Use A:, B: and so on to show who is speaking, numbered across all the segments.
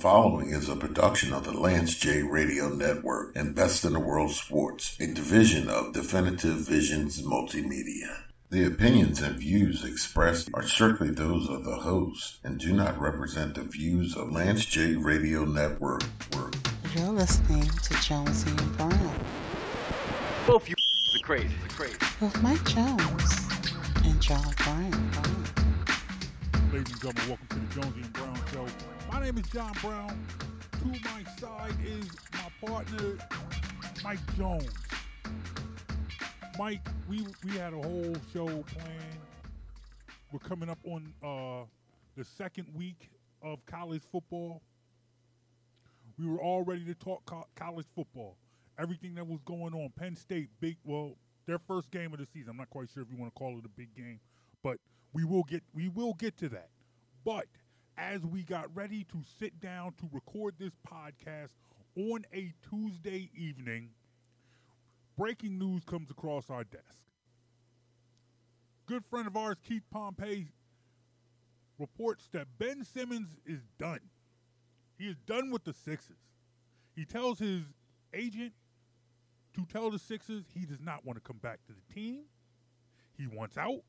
A: following is a production of the Lance J Radio Network and Best in the World Sports, a division of Definitive Visions Multimedia. The opinions and views expressed are strictly those of the host and do not represent the views of Lance J Radio Network.
B: You're listening to Jonesy and Brown.
C: Both you are crazy, the crazy.
B: With Mike Jones and John Brown.
D: Ladies and gentlemen, welcome to the Jonesy and Brown Show. My name is John Brown. To my side is my partner, Mike Jones. Mike, we we had a whole show planned. We're coming up on uh, the second week of college football. We were all ready to talk co- college football. Everything that was going on. Penn State, big well, their first game of the season. I'm not quite sure if you want to call it a big game, but we will get we will get to that. But as we got ready to sit down to record this podcast on a Tuesday evening, breaking news comes across our desk. Good friend of ours, Keith Pompey, reports that Ben Simmons is done. He is done with the Sixers. He tells his agent to tell the Sixers he does not want to come back to the team. He wants out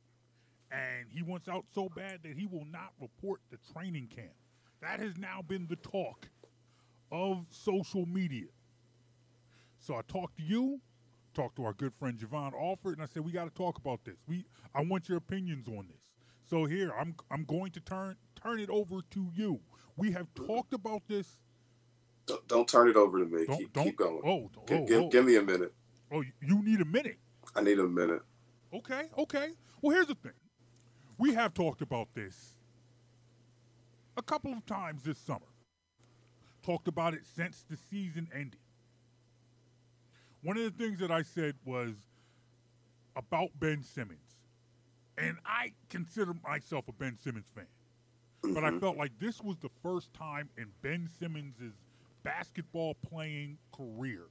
D: and he wants out so bad that he will not report the training camp. That has now been the talk of social media. So I talked to you, talked to our good friend Javon Alford, and I said we got to talk about this. We I want your opinions on this. So here I'm I'm going to turn turn it over to you. We have talked about this.
E: Don't, don't turn it over to me.
D: Don't,
E: keep,
D: don't
E: keep going.
D: Oh, oh,
E: give,
D: oh.
E: give me a minute.
D: oh, you need a minute.
E: I need a minute.
D: Okay, okay. Well, here's the thing. We have talked about this a couple of times this summer. Talked about it since the season ended. One of the things that I said was about Ben Simmons, and I consider myself a Ben Simmons fan, but I
E: Mhm.
D: felt like this was the first time in Ben Simmons' basketball playing career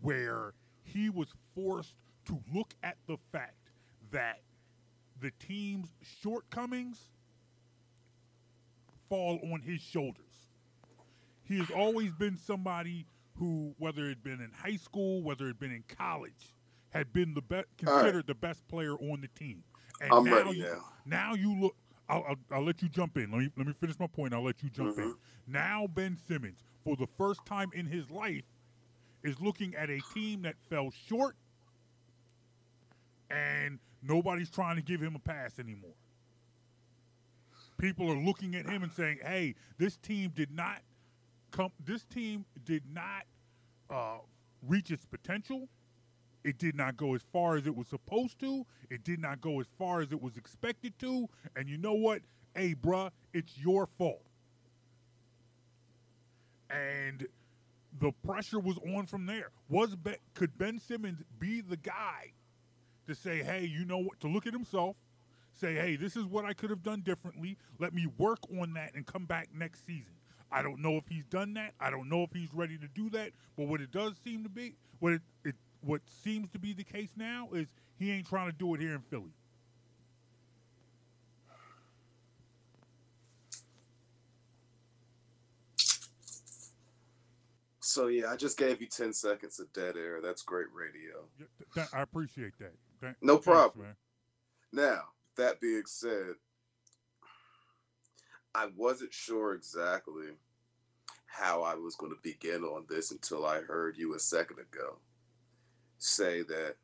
D: where he was forced to look at the fact that the team's shortcomings fall on his shoulders. He has always been somebody who, whether it had been in high school, whether it had been in college, had been the best
E: All right.
D: considered the best player on the team. And
E: I'm
D: now
E: ready
D: you,
E: now.
D: now you look. I'll, I'll, I'll let you jump in. Let me let me finish my point. I'll let you jump in.
E: Mhm.
D: Now Ben Simmons, for the first time in his life, is looking at a team that fell short, and nobody's trying to give him a pass anymore. People are looking at him and saying, "Hey, this team did not come. This team did not uh, reach its potential. It did not go as far as it was supposed to. It did not go as far as it was expected to. And you know what? Hey, bruh, it's your fault." And the pressure was on from there. Was ben, could Ben Simmons be the guy to say, "Hey, you know what?" To look at himself, say, "Hey, this is what I could have done differently. Let me work on that and come back next season." I don't know if he's done that. I don't know if he's ready to do that. But what it does seem to be, what it, it what seems to be the case now is he ain't trying to do it here in Philly.
E: So yeah, I just gave you ten seconds of dead air. That's great radio.
D: Yeah, th- th- I appreciate that. Th-
E: No problem. Now, that being said, I wasn't sure exactly how I was going to begin on this until I heard you a second ago say that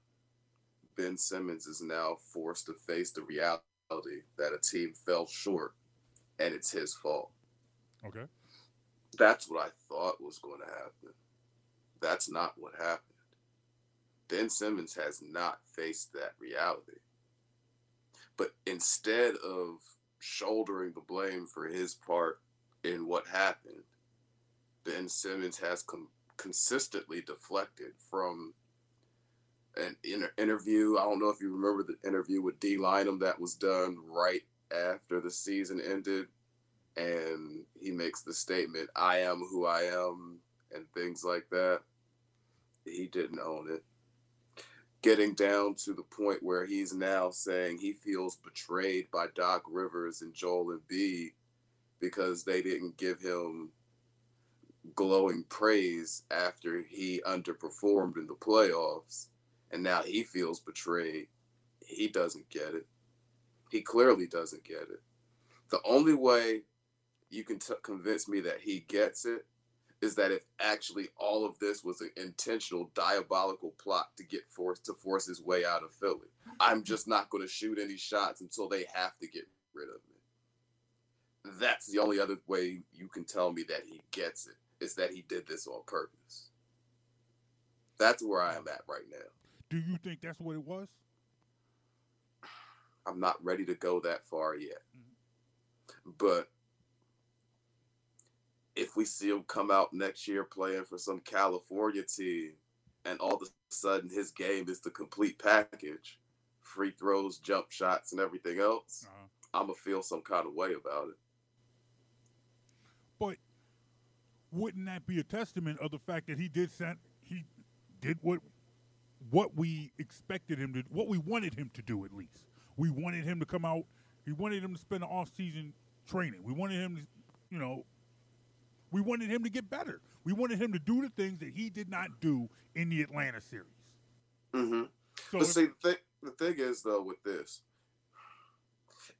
E: Ben Simmons is now forced to face the reality that a team fell short and it's his fault.
D: Okay.
E: That's what I thought was going to happen. That's not what happened. Ben Simmons has not faced that reality. But instead of shouldering the blame for his part in what happened, Ben Simmons has com- consistently deflected from an inter- interview. I don't know if you remember the interview with Dei Lynam that was done right after the season ended. And he makes the statement, I am who I am, and things like that. He didn't own it. Getting down to the point where he's now saying he feels betrayed by Doc Rivers and Joel Embiid because they didn't give him glowing praise after he underperformed in the playoffs and now he feels betrayed. He doesn't get it. He clearly doesn't get it. The only way you can t- convince me that he gets it is that if actually all of this was an intentional diabolical plot to get forced to force his way out of Philly. I'm just not going to shoot any shots until they have to get rid of me. That's the only other way you can tell me that he gets it is that he did this on purpose. That's where I am at right now.
D: Do you think that's what it was?
E: I'm not ready to go that far yet. Mm-hmm. But if we see him come out next year playing for some California team and all of a sudden his game is the complete package free throws, jump shots, and everything else
D: Uh-huh.
E: I'm going to feel some kind of way about it.
D: But wouldn't that be a testament of the fact that he did send, he did what what we expected him to what we wanted him to do at least. We wanted him to come out, we wanted him to spend the off season training. We wanted him to you know we wanted him to get better. We wanted him to do the things that he did not do in the Atlanta series.
E: Mm-hmm.
D: So
E: But
D: if-
E: see, the, th- the thing is, though, with this,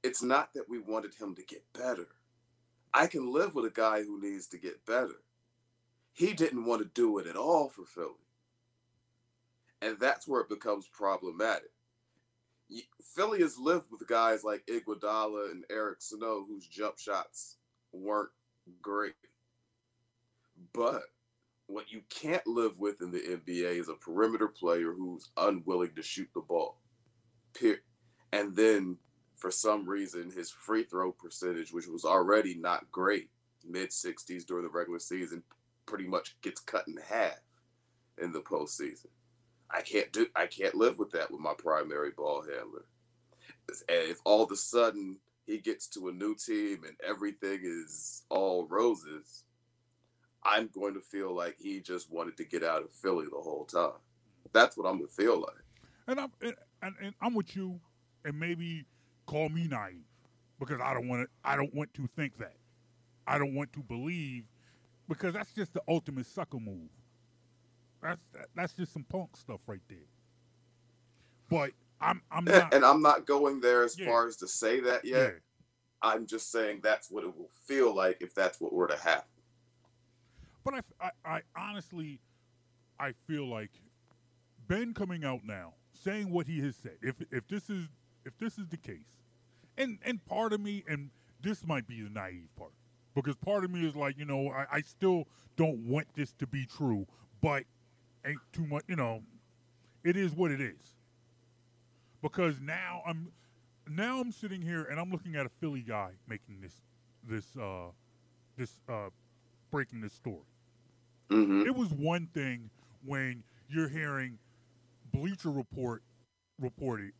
E: it's not that we wanted him to get better. I can live with a guy who needs to get better. He didn't want to do it at all for Philly. And that's where it becomes problematic. Philly has lived with guys like Iguodala and Eric Snow whose jump shots weren't great. But what you can't live with in the NBA is a perimeter player who's unwilling to shoot the ball. And then for some reason his free throw percentage, which was already not great, mid 60s during the regular season, pretty much gets cut in half in the postseason. I can't do I can't live with that with my primary ball handler. And if all of a sudden he gets to a new team and everything is all roses, I'm going to feel like he just wanted to get out of Philly the whole time. That's what I'm gonna feel like.
D: And I'm and, and, I'm with you, and maybe call me naive because I don't want to. I don't want to think that. I don't want to believe because that's just the ultimate sucker move. That's that, that's just some punk stuff right there. But I'm I'm
E: And,
D: not.
E: and I'm not going there as
D: Yeah.
E: far as to say that yet.
D: yeah.
E: I'm just saying that's what it will feel like if that's what were to happen.
D: But I, I, I honestly, I feel like Ben coming out now saying what he has said. If if this is if this is the case, and and part of me, and this might be the naive part, because part of me is like, you know, I, I still don't want this to be true, but ain't too much, you know, it is what it is. Because now I'm now I'm sitting here and I'm looking at a Philly guy making this this uh this uh breaking this story.
E: Hmm
D: It was one thing when you're hearing Bleacher Report reported,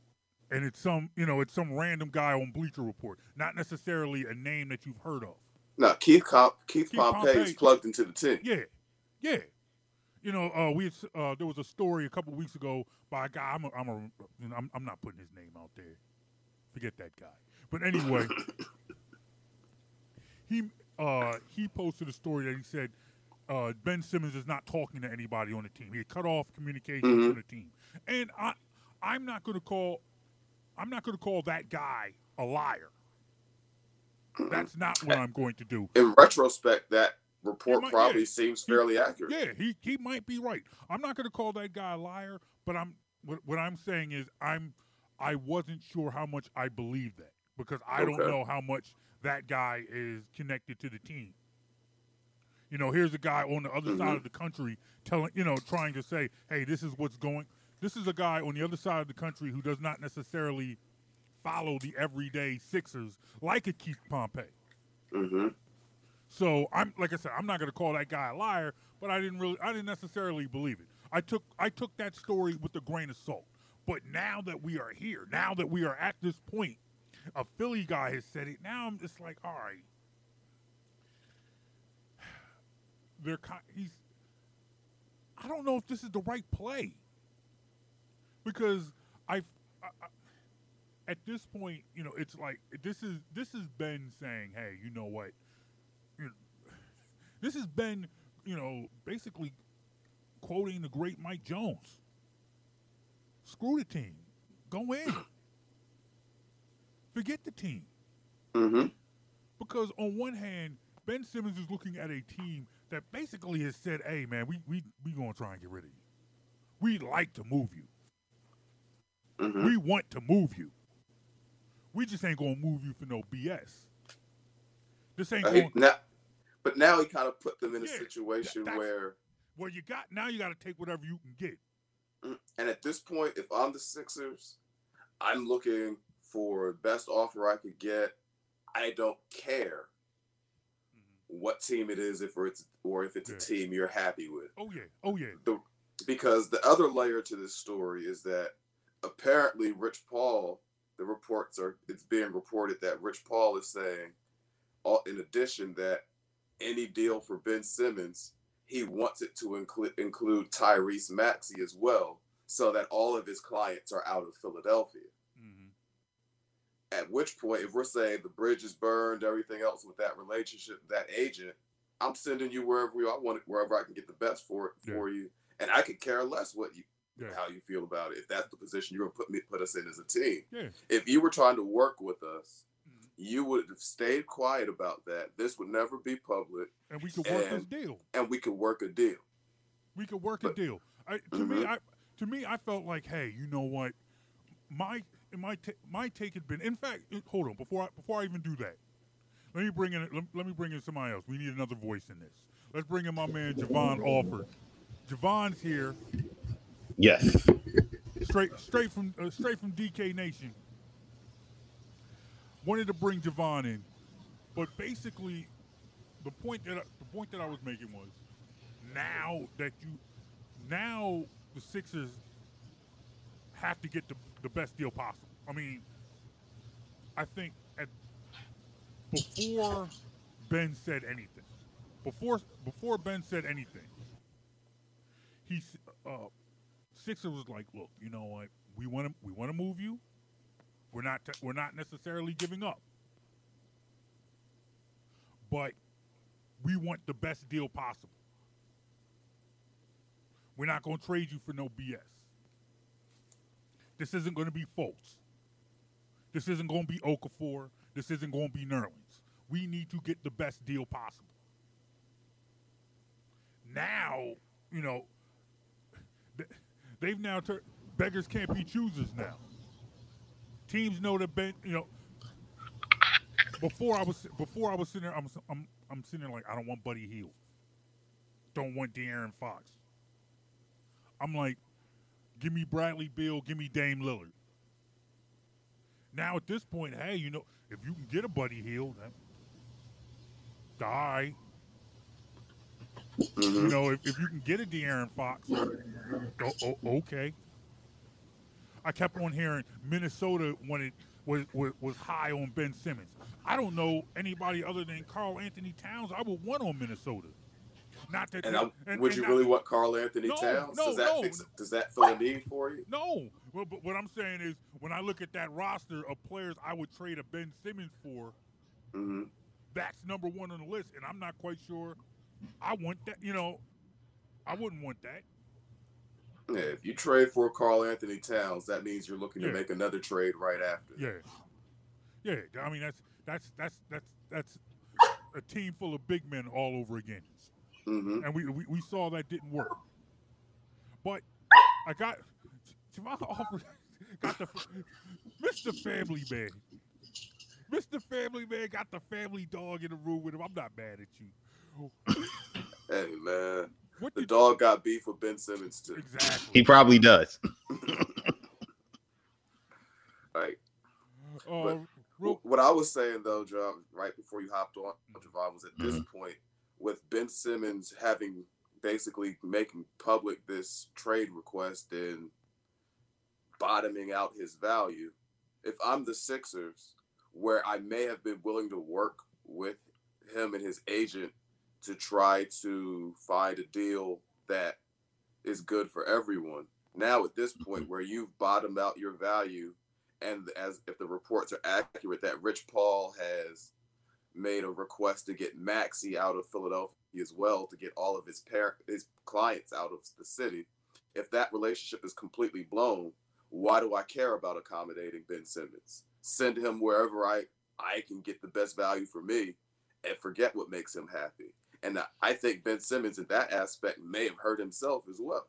D: and it's some you know it's some random guy on Bleacher Report, not necessarily a name that you've heard of.
E: No, Keith Com- Keith,
D: Keith
E: Pompey, is plugged into the team.
D: Yeah, yeah. You know, uh, we had, uh, there was a story a couple weeks ago by a guy. I'm a, I'm, a, you know, I'm I'm not putting his name out there. Forget that guy. But anyway, he uh, he posted a story that he said uh, Ben Simmons is not talking to anybody on the team. He cut off communication
E: Mhm.
D: from the team, and I I'm not going to call I'm not going to call that guy a liar. That's not what I'm going to do.
E: In retrospect, that report
D: might-
E: probably
D: yeah.
E: seems fairly accurate.
D: Yeah, he he might be right. I'm not going to call that guy a liar, but I'm what, what I'm saying is I'm I wasn't sure how much I believe that because I don't know how much that guy is connected to the team. You know, here's a guy on the other side
E: Mhm.
D: of the country telling, you know, trying to say, "Hey, this is what's going." This is a guy on the other side of the country who does not necessarily follow the everyday Sixers like a Keith Pompey.
E: hmm
D: So I'm like I said, I'm not going to call that guy a liar, but I didn't really, I didn't necessarily believe it. I took, I took that story with a grain of salt. But now that we are here, now that we are at this point, a Philly guy has said it. Now I'm just like, all right, they're he's. I don't know if this is the right play because I've. I, I, at this point, you know, it's like this is this is Ben saying, "Hey, you know what? You know, this is Ben you know, basically quoting the great Mike Jones. Screw the team. Go in. Forget the team.
E: Mm-hmm.
D: Because on one hand, Ben Simmons is looking at a team that basically has said, "Hey, man, we we we gonna try and get rid of you. We'd like to move you.
E: Mm-hmm.
D: We want to move you. We just ain't gonna move you for no BS. This ain't
E: Uh, he-
D: going.
E: now, but now he kind of put them in a situation
D: that's-
E: where,
D: Well, you got now. You got to take whatever you can get.
E: mm, and at this point, if I'm the Sixers, I'm looking for best offer I could get. I don't care what team it is, if it's or if it's
D: Yeah.
E: a team you're happy with.
D: Oh yeah. Oh yeah.
E: because the other layer to this story is that apparently Rich Paul, the reports are it's being reported that Rich Paul is saying, all in addition that any deal for Ben Simmons, he wants it to include include Tyrese Maxey as well, so that all of his clients are out of Philadelphia. At which point, if we're saying the bridge is burned, everything else with that relationship, that agent, I'm sending you wherever you I want it, wherever I can get the best for it
D: Yeah.
E: for you, and I could care less what you
D: Yeah.
E: how you feel about it. If that's the position you're gonna put me put us in as a team.
D: Yeah.
E: If you were trying to work with us,
D: Mhm.
E: you would have stayed quiet about that. This would never be public,
D: And we could work
E: And-
D: this deal.
E: and we could work a deal.
D: We could work a deal. I, to me,
E: Mhm.
D: I to me, I felt like, hey, you know what? My my ta- my take had been. In fact, hold on before I, before I even do that. Let me bring in let, let me bring in somebody else. We need another voice in this. Let's bring in my man Javon Alford. Javon's here,
F: Yes.
D: straight straight from uh, straight from DK Nation. Wanted to bring Javon in, but basically, the point that I, the point that I was making was, now that you, now the Sixers have to get the, the best deal possible. I mean, I think at before Ben said anything, before before Ben said anything, he uh, Sixer was like, "Look, you know what? We want to we want to move you. We're not we're not necessarily giving up, but we want the best deal possible. We're not going to trade you for no BS. This isn't going to be Fultz. This isn't going to be Okafor. This isn't going to be Nerlens. We need to get the best deal possible. Now, you know, they've now turned beggars can't be choosers now. Teams know that Ben, you know. Before I was before I was sitting there, I'm I'm I'm sitting there like I don't want Buddy Hield. Don't want De'Aaron Fox. I'm like, give me Bradley Beal, give me Dame Lillard. Now at this point, hey, you know, if you can get a Buddy Hield, then die.
E: Mhm.
D: You know, if, if you can get a De'Aaron Fox, o- o- okay. I kept on hearing Minnesota wanted was, was was high on Ben Simmons. I don't know anybody other than Karl-Anthony Towns I would want on Minnesota. Not that.
E: And, I,
D: and-
E: would
D: and
E: you
D: not-
E: really want Karl-Anthony
D: No,
E: Towns?
D: no,
E: does that
D: no.
E: fix, does that fill a need for you?
D: No. Well, but what I'm saying is, when I look at that roster of players I would trade a Ben Simmons for,
E: hmm
D: that's number one on the list, and I'm not quite sure. I want that. You know, I wouldn't want that.
E: Yeah, if you trade for Karl-Anthony Towns, that means you're looking
D: Yeah.
E: to make another trade right after.
D: Yeah, yeah. I mean, that's that's that's that's that's a team full of big men all over again,
E: hmm
D: and we we, we saw that didn't work. But I got Javon Alford got the Mr. Family Man. Mr. Family Man got the family dog in the room with him. I'm not mad at you.
E: Hey man,
D: What
E: the
D: did
E: dog got beef with Ben Simmons too.
D: exactly?
F: He probably does.
E: Like
D: Uh, real,
E: what I was saying though, John, right before you hopped on,
D: Mm-hmm.
E: Javon, was at this point with Ben Simmons having basically making public this trade request and bottoming out his value. If I'm the Sixers, where I may have been willing to work with him and his agent to try to find a deal that is good for everyone. Now at this point mm-hmm. where you've bottomed out your value and as if the reports are accurate that Rich Paul has made a request to get Maxey out of Philadelphia as well to get all of his par- his clients out of the city. If that relationship is completely blown, why do I care about accommodating Ben Simmons? Send him wherever I I can get the best value for me, and forget what makes him happy. And I think Ben Simmons in that aspect may have hurt himself as well.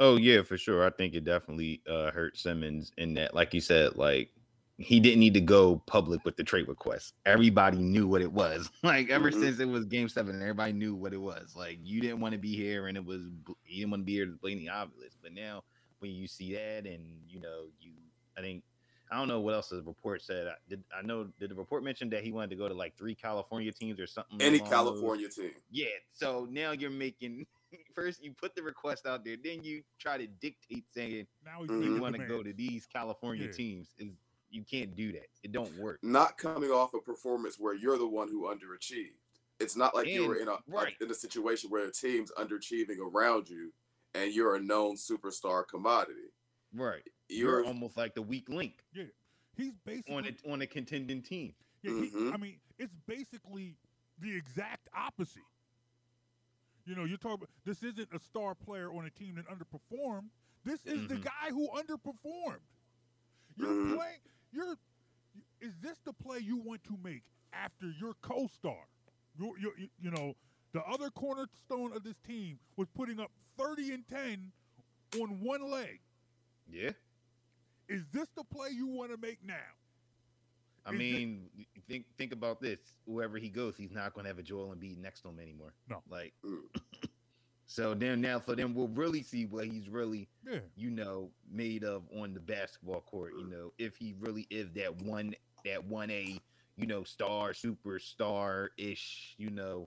F: Oh yeah, for sure. I think it definitely uh, hurt Simmons in that, like you said, like he didn't need to go public with the trade request. Everybody knew what it was. Like ever
E: Mhm.
F: since it was Game Seven, everybody knew what it was. Like you didn't want to be here, and it was you didn't want to be here. It's blatantly obvious. But now, when you see that, and you know, you, I think, I don't know what else the report said. I, did I know? Did the report mention that he wanted to go to like three California teams or something?
E: Any
F: along those-
E: California team.
F: yeah. So now you're making first you put the request out there, then you try to dictate saying
D: Now
E: Mhm.
F: you want to go to these California
D: Yeah.
F: teams. Is you can't do that. It don't work.
E: Not coming off a performance where you're the one who underachieved. It's not like you were in a
F: right.
E: in a situation where a team's underachieving around you and you're a known superstar commodity.
F: Right. You're,
E: You're
F: almost like the weak link Yeah.
D: He's basically
F: on a on a contending team.
D: Yeah, he,
E: Mhm.
D: I mean, it's basically the exact opposite. You know, you're talking about this isn't a star player on a team that underperformed. This is the
F: Mhm.
D: guy who underperformed. You're
E: Mhm.
D: playing. You're. Is this the play you want to make after your co-star? Your, your, you- you know, the other cornerstone of this team was putting up 30 and 10 on one leg.
F: Yeah.
D: Is this the play you want to make now?
F: I
D: Is
F: mean, think think about this. Whoever he goes, he's not going to have a Joel Embiid next to him anymore.
D: No.
F: Like. so then now, so then we'll really see what he's really
D: Yeah.
F: you know, made of on the basketball court. You know, if he really is that one, that one A, you know, star, superstar ish, you know,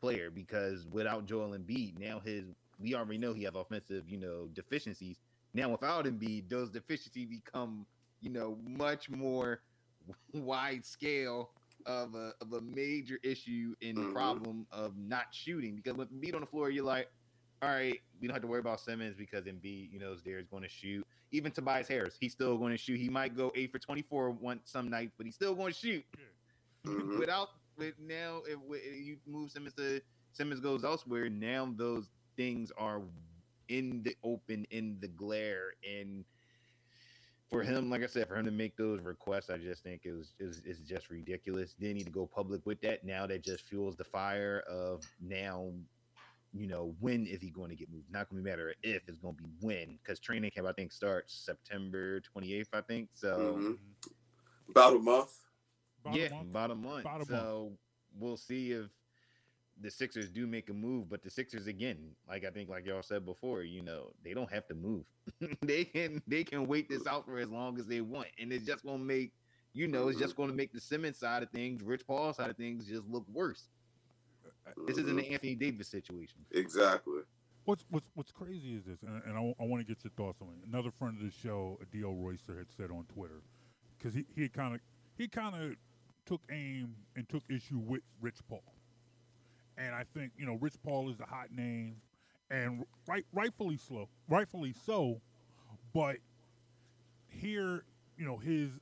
F: player. Because without Joel Embiid, now his we already know he has offensive, you know, deficiencies. Now without Embiid, those deficiencies become, you know, much more wide scale of a of a major issue and
E: Mhm.
F: problem of not shooting. Because with Embiid on the floor, you're like all right, we don't have to worry about Simmons because Embiid, you know, is there is going to shoot. Even Tobias Harris, he's still going to shoot. He might go eight for twenty four one some nights, but he's still going to shoot.
E: Mhm.
F: Without with now, if, if you move Simmons to Simmons goes elsewhere, now those things are in the open, in the glare, and for him, like I said, for him to make those requests, I just think it was is is just ridiculous. They need to go public with that. Now that just fuels the fire of now you know, when is he going to get moved? Not going to be matter if it's going to be when, because training camp I think starts September 28th. I think so.
E: Mhm. About a month.
D: About
F: yeah,
D: a month.
F: about a month.
D: About a month.
F: so we'll see if the Sixers do make a move. But the Sixers again, like I think, like y'all said before, you know, they don't have to move. they can they can wait this out for as long as they want, and it's just going to make you know, it's just going to make the Simmons side of things, Rich Paul side of things, just look worse. This isn't an uh, Anthony Davis situation.
E: Exactly.
D: What's what's what's crazy is this, and, and I, want to get your thoughts on it. Another friend of the show, D.O. Royster, had said on Twitter because he he kind of he kind of took aim and took issue with Rich Paul, and I think you know Rich Paul is a hot name, and right rightfully slow, rightfully so, but here you know his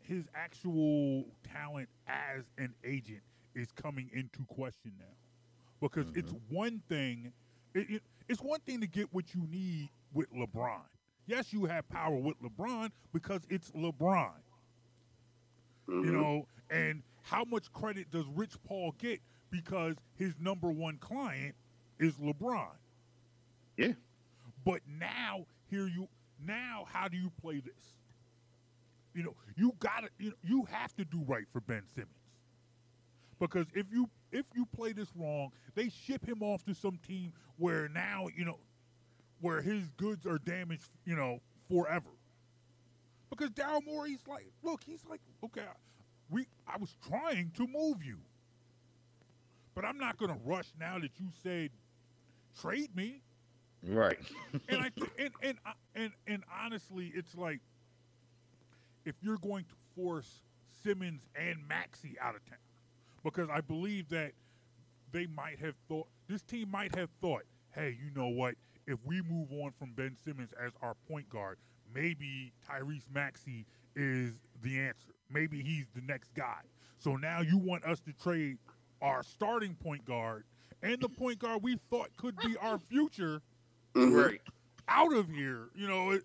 D: his actual talent as an agent is coming into question now because it's one thing it, it- it's one thing to get what you need with LeBron. Yes, you have power with LeBron because it's LeBron. You
E: Mhm.
D: know, and how much credit does Rich Paul get because his number one client is LeBron?
F: Yeah.
D: But now here you now how do you play this? You know, you gotta you know, you have to do right for Ben Simmons. Because if you if you play this wrong, they ship him off to some team where now, you know, where his goods are damaged, you know, forever. Because Daryl Morey's like, look, he's like, okay, we I was trying to move you. But I'm not gonna rush now that you said trade me
F: Right.
D: and I th- and and uh, and and honestly, it's like if you're going to force Simmons and Maxey out of town, because I believe that they might have thought this team might have thought, hey, you know what? If we move on from Ben Simmons as our point guard, maybe Tyrese Maxey is the answer. Maybe he's the next guy. So now you want us to trade our starting point guard and the point guard we thought could be our future
E: Mhm.
F: Right.
D: out of here. You know, it,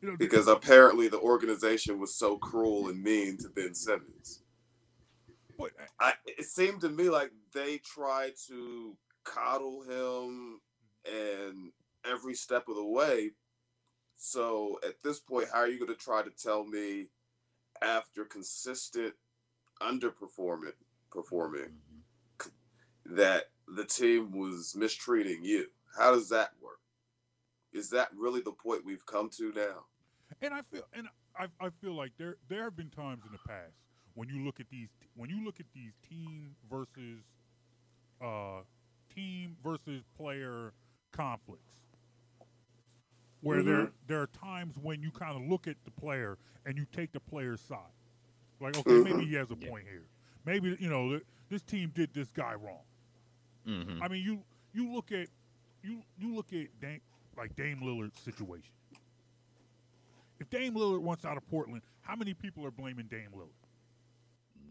D: you know,
E: Because apparently the organization was so cruel and mean to Ben Simmons.
D: but,
E: I, it seemed to me like they tried to coddle him and every step of the way. So at this point, how are you going to try to tell me after consistent underperforming performing that the team was mistreating you? How does that work? Is that really the point we've come to now?
D: and I feel and I, I feel like there there have been times in the past when you look at these when you look at these team versus uh team versus player conflicts where there
E: Mhm.
D: there are times when you kind of look at the player and you take the player's side like okay maybe he has a
F: Yeah.
D: point here maybe you know this team did this guy wrong
F: Mm-hmm.
D: I mean, you you look at you you look at Dame, like Dame Lillard's situation. If Dame Lillard wants out of Portland, how many people are blaming Dame Lillard?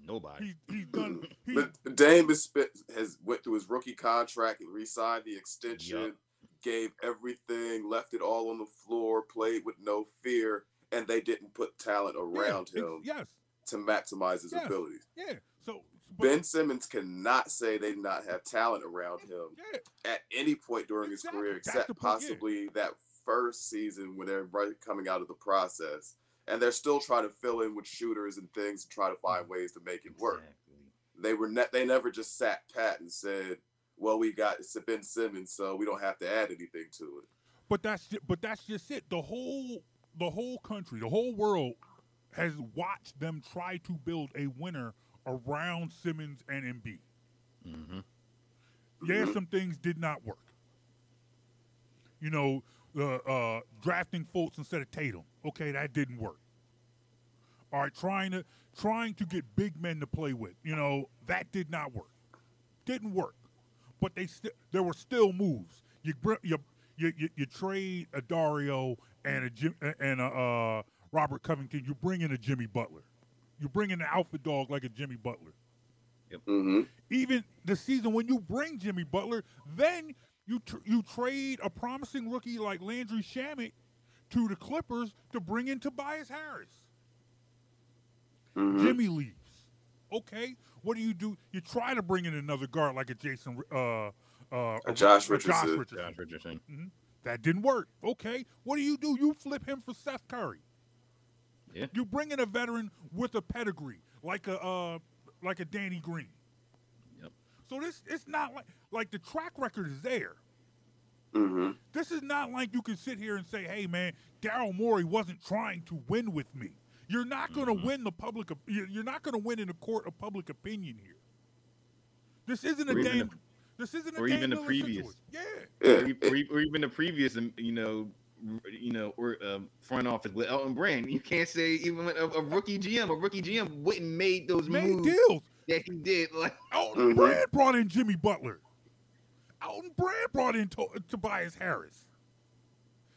F: Nobody.
D: He's he's done. He,
E: But Dame has, spent, has went through his rookie contract and re-signed the extension,
F: Yup.
E: gave everything, left it all on the floor, played with no fear, and they didn't put talent around
D: ex-
E: him
D: Yes,
E: to maximize his
D: Yes.
E: abilities.
D: yeah. So but,
E: Ben Simmons cannot say they did not have talent around him
D: yeah,
E: at any point during his career, except
D: point, yeah.
E: possibly that first season when they're right coming out of the process. And they're still trying to fill in with shooters and things to try to find ways to make it work.
F: Exactly.
E: they were ne- they never just sat pat and said, "Well, we got Ben Simmons, so we don't have to add anything to it."
D: but that's but that's just it. The whole the whole country, the whole world has watched them try to build a winner around Simmons and Embiid.
F: Mm-hmm.
D: Yeah, some things did not work. You know, uh, uh, drafting Fultz instead of Tatum. Okay, that didn't work. All right, trying to trying to get big men to play with. You know, that did not work. Didn't work. But they still there were still moves. You br- you you, you, you trade a Dario and a Jim and a uh, Robert Covington. You bring in a Jimmy Butler. You bring in an alpha dog like a Jimmy Butler
E: Mm-hmm.
D: even the season when you bring Jimmy Butler, then you tr- you trade a promising rookie like Landry Shamet to the Clippers to bring in Tobias Harris.
E: Mm-hmm.
D: Jimmy leaves. Okay, what do you do? You try to bring in another guard like a Jason, uh, uh,
E: A Josh
D: a
E: Richardson.
D: Richardson.
F: Josh Richardson.
D: That didn't work. Okay, what do you do? You flip him for Seth Curry.
F: Yeah.
D: You bring in a veteran with a pedigree, like a uh, like a Danny Green.
F: Yep.
D: So this it's not like like the track record is there.
E: Mm-hmm.
D: This is not like you can sit here and say, "Hey, man, Daryl Morey wasn't trying to win with me." You're not going to
F: Mhm.
D: win the public. op- You're you're not going to win in the court of public opinion here. This isn't a
F: Or even
D: game.
F: the-
D: This isn't a
F: or even the
D: Lillard
F: previous.
D: situation. Yeah.
E: Yeah.
F: or, or even the previous, um, you know, r- you know, or um, front office with Elton Brand. You can't say even a, a rookie GM, a rookie GM wouldn't made those
D: Made
F: moves
D: deals.
F: that he did. Like,
D: Elton
E: Mhm.
D: Brand brought in Jimmy Butler. Elton Brand brought in to- Tobias Harris.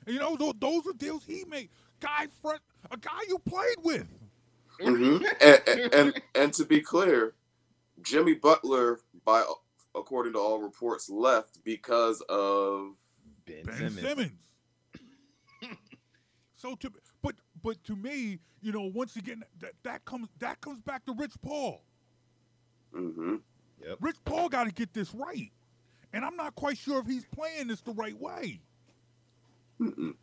D: And you know, those, those are deals he made. Guy front, a guy you played with.
E: Mm-hmm. and, and, and and to be clear, Jimmy Butler, by according to all reports, left because of
F: Ben,
D: Ben
F: Simmons.
D: Simmons. So to but but to me, you know, once again, that, that comes that comes back to Rich Paul.
E: mm-hmm. Yep.
D: Rich Paul got to get this right, and I'm not quite sure if he's playing this the right way.
E: Mm-mm.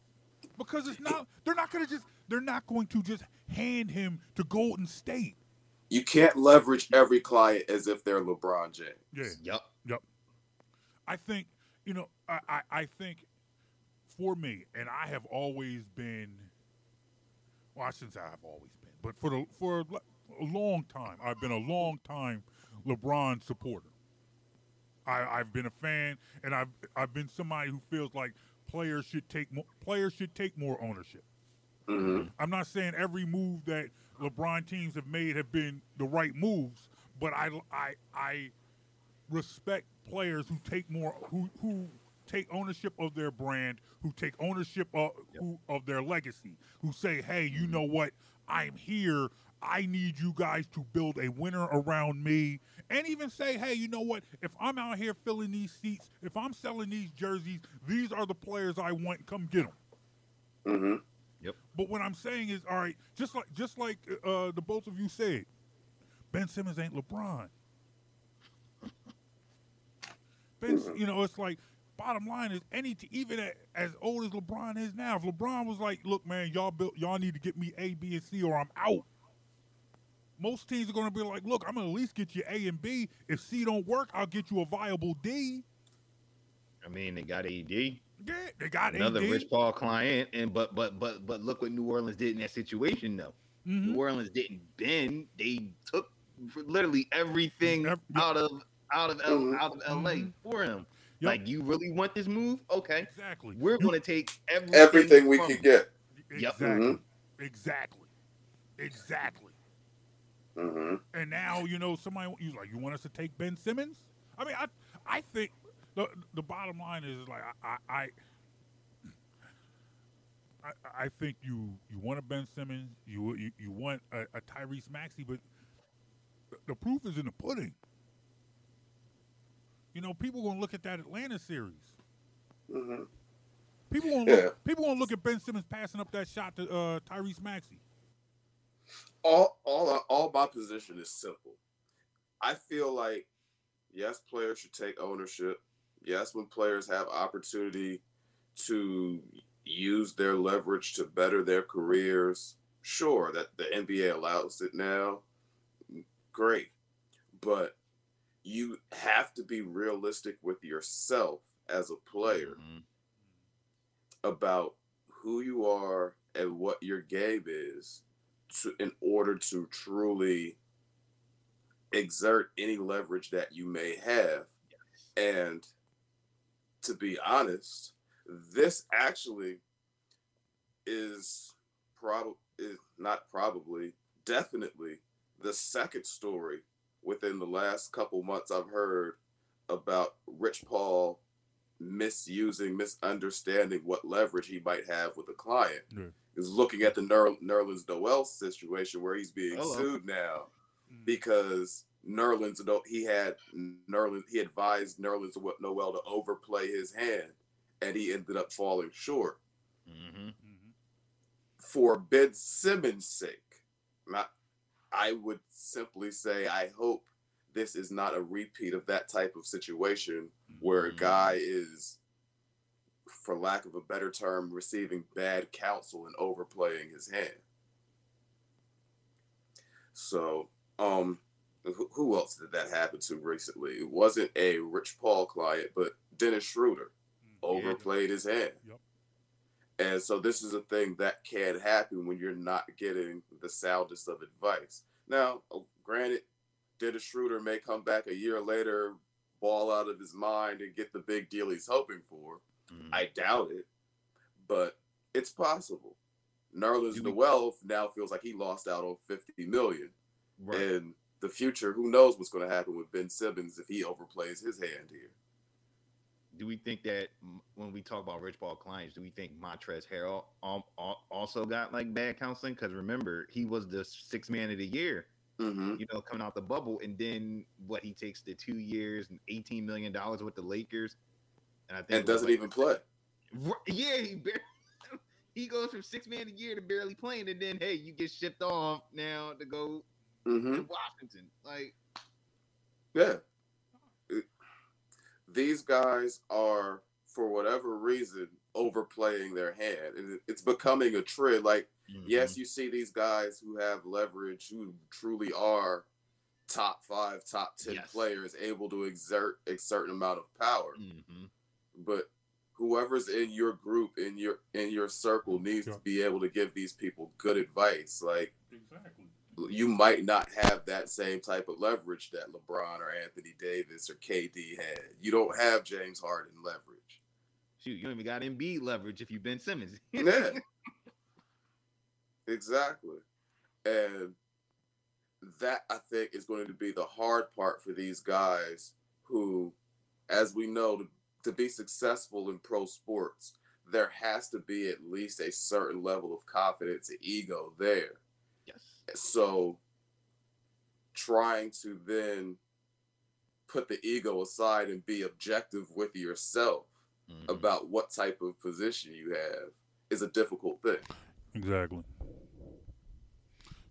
D: because it's not they're not going to just they're not going to just hand him to Golden State.
E: you can't leverage every client as if they're LeBron James.
D: Yeah.
F: Yep.
D: Yep. I think you know I, I, I think for me, and I have always been well, I shouldn't say I've always been, but for the for a long time, I've been a long time LeBron supporter. I, I've been a fan, and I've I've been somebody who feels like players should take more players should take more ownership.
E: Mm-hmm.
D: I'm not saying every move that LeBron teams have made have been the right moves, but I I I respect players who take more who who take ownership of their brand, who take ownership of who, of their legacy, who say, "Hey, you know what? I'm here. I need you guys to build a winner around me and even say, hey, you know what? If I'm out here filling these seats, if I'm selling these jerseys, these are the players I want. Come get them.
E: Mm-hmm.
D: But what I'm saying is, all right, just like just like uh, the both of you said, Ben Simmons ain't LeBron. Ben, you know, it's like bottom line is any t- even at, as old as LeBron is now. If LeBron was like, look, man, y'all built, y'all need to get me A, B, and C, or I'm out. Most teams are going to be like, look, I'm going to at least get you A and B. If C don't work, I'll get you a viable D.
F: I mean, they got AD,
D: Yeah, they got
F: another
D: AD.
F: Rich Paul client, and but but but but look what New Orleans did in that situation though.
D: Mhm.
F: New Orleans didn't bend; they took literally everything
D: Ev-
F: out of out of L,
E: Mhm.
F: out of LA
D: Mhm.
F: for him.
D: Yep.
F: Like, you really want this move? Okay,
D: Exactly.
F: we're going to take everything,
E: Everything we
F: from
E: could
F: him.
E: get.
F: Yep.
D: Exactly.
E: Mhm.
D: Exactly. Exactly.
E: Mm-hmm.
D: And now you know somebody you like you want us to take Ben Simmons. I mean, I I think the the bottom line is like I I I, I think you you want a Ben Simmons, you you, you want a, a Tyrese Maxey, but the, the proof is in the pudding. You know, people gonna look at that Atlanta series.
E: Mm-hmm.
D: People gonna
E: Yeah.
D: look, people gonna look at Ben Simmons passing up that shot to uh, Tyrese Maxey.
E: all all all my position is simple. I feel like yes, players should take ownership. Yes, when players have opportunity to use their leverage to better their careers, sure that the NBA allows it now. Great. But you have to be realistic with yourself as a player
F: Mhm.
E: about who you are and what your game is to, in order to truly exert any leverage that you may have. And to be honest, this actually is probably is not probably definitely the second story within the last couple months I've heard about Rich Paul misusing, misunderstanding what leverage he might have with a client.
D: Yeah.
E: Is looking at the Ner- Nerlens Noel situation where he's being
F: Hello.
E: sued now
D: Mm.
E: because Nerlens no- he had Nerlens he advised Nerlens Noel to overplay his hand and he ended up falling short
F: Mhm.
D: Mhm.
E: for Ben Simmons' sake. Not, I would simply say I hope this is not a repeat of that type of situation where a
F: Mhm.
E: guy is, for lack of a better term, receiving bad counsel and overplaying his hand. So, um, who, who else did that happen to recently? It wasn't a Rich Paul client, but Dennis Schroeder
D: Mhm.
E: overplayed his hand.
D: Yep.
E: And so this is a thing that can happen when you're not getting the soundest of advice. Now, uh, granted, Dennis Schroeder may come back a year later, ball out of his mind, and get the big deal he's hoping for.
F: Mhm.
E: I doubt it, but it's possible. Nerlens Noel now feels like he lost out on 50 million.
F: right.
E: In the future, who knows what's going to happen with Ben Simmons if he overplays his hand here.
F: Do we think that when we talk about Rich Paul clients, do we think Montrezl Harrell also got like bad counseling? Because remember, he was the six man of the year,
E: Mm-hmm.
F: you know, coming out the bubble, and then what he takes the two years and eighteen million dollars with the Lakers, and I think
E: And doesn't
F: like-
E: even play.
F: Yeah, he barely, he goes from six man a year to barely playing, and then hey, you get shipped off now to go
E: Mm-hmm.
F: to Washington. Like,
E: Yeah. It- These guys are, for whatever reason, overplaying their hand. And it's becoming a trend. Like,
F: Mm-hmm.
E: yes, you see these guys who have leverage, who truly are top five, top 10
F: Yes.
E: players, able to exert a certain amount of power.
F: Mhm.
E: But whoever's in your group, in your in your circle, needs
D: Yeah.
E: to be able to give these people good advice. Like,
D: Exactly.
E: You might not have that same type of leverage that LeBron or Anthony Davis or KD had. You don't have James Harden leverage.
F: shoot, you don't even got Embiid leverage if you Ben Simmons.
E: Yeah. exactly. And that I think is going to be the hard part for these guys who, as we know, to, to be successful in pro sports, there has to be at least a certain level of confidence and ego there.
F: yes.
E: So trying to then put the ego aside and be objective with yourself
F: Mhm.
E: about what type of position you have is a difficult thing.
D: Exactly.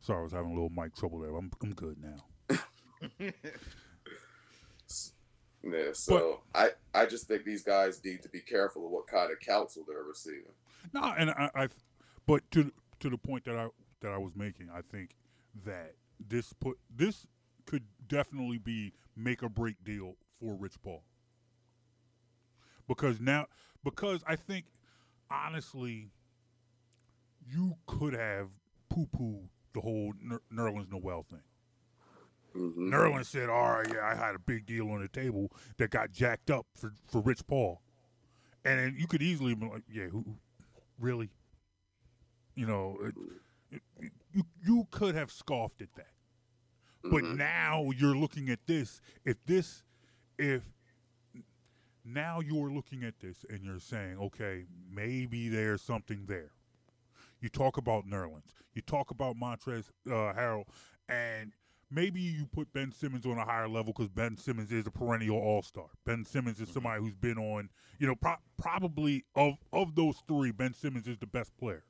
D: Sorry, I was having a little mic trouble there. I'm I'm good now.
E: Yeah, so I, I just think these guys need to be careful of what kind of counsel they're receiving.
D: No, and I, I but to to the point that I that I was making, I think that this put this could definitely be make or break deal for Rich Paul. Because now because I think honestly you could have poo poo the whole Ner- Nerlens Noel thing.
E: hmm
D: Nerlens said, "All right, yeah, I had a big deal on the table that got jacked up for for Rich Paul," and you could easily be like, "Yeah, who, really?" You know, it, you you could have scoffed at that, but
E: Mhm.
D: now you're looking at this. If this, if now you're looking at this and you're saying, okay, maybe there's something there. You talk about Nerlens, you talk about Montrez uh, Harrell, and maybe you put Ben Simmons on a higher level because Ben Simmons is a perennial All Star. Ben Simmons is somebody who's been on, you know, pro- probably of of those three, Ben Simmons is the best player,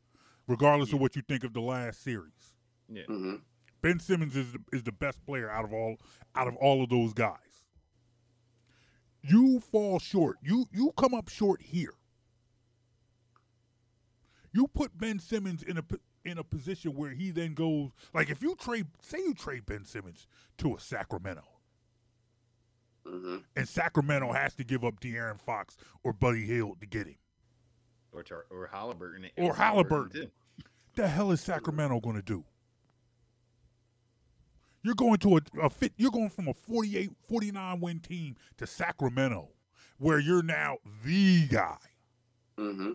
D: regardless of what you think of the last series.
F: yeah.
E: hmm
D: Ben Simmons is the, is the best player out of all out of all of those guys. You fall short. You you come up short here. You put Ben Simmons in a in a position where he then goes like if you trade say you trade Ben Simmons to a Sacramento
E: hmm
D: and Sacramento has to give up De'Aaron Fox or Buddy Hield to get him.
F: Or Tar- or Halliburton.
D: Or Halliburton.
F: too.
D: The hell is Sacramento going to do? You're going to a, a fit. You're going from a 48, 49 win team to Sacramento, where you're now the guy.
E: hmm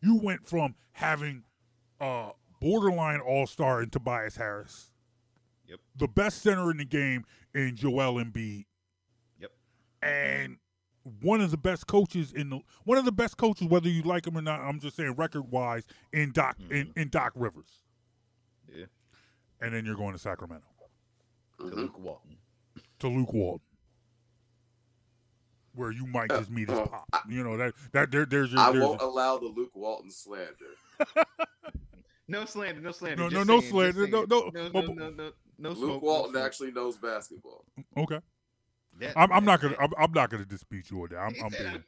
D: You went from having a borderline all star in Tobias Harris,
F: Yep.
D: the best center in the game in Joel Embiid,
F: Yep.
D: and one of the best coaches in the one of the best coaches, whether you like him or not. I'm just saying record wise in Doc in, in Doc Rivers,
F: Yeah.
D: and then you're going to Sacramento
F: To
E: hmm
F: Luke Walton.
D: to Luke Walton. Where you might just meet his
E: Uh,
D: pop, you know that that there, there's your
E: I
D: there's
E: won't allow the Luke Walton slander.
F: No slander, no slander.
D: No,
F: just
D: no, no
F: saying,
D: slander, no,
F: saying.
D: no,
F: no,
D: but-
F: no, no, no, no
E: Luke
F: smoke, no
E: Walton
F: smoke.
E: actually knows basketball.
D: okay.
F: That-
D: I'm, I'm not gonna I'm, I'm not gonna dispute you on that. I'm, I'm being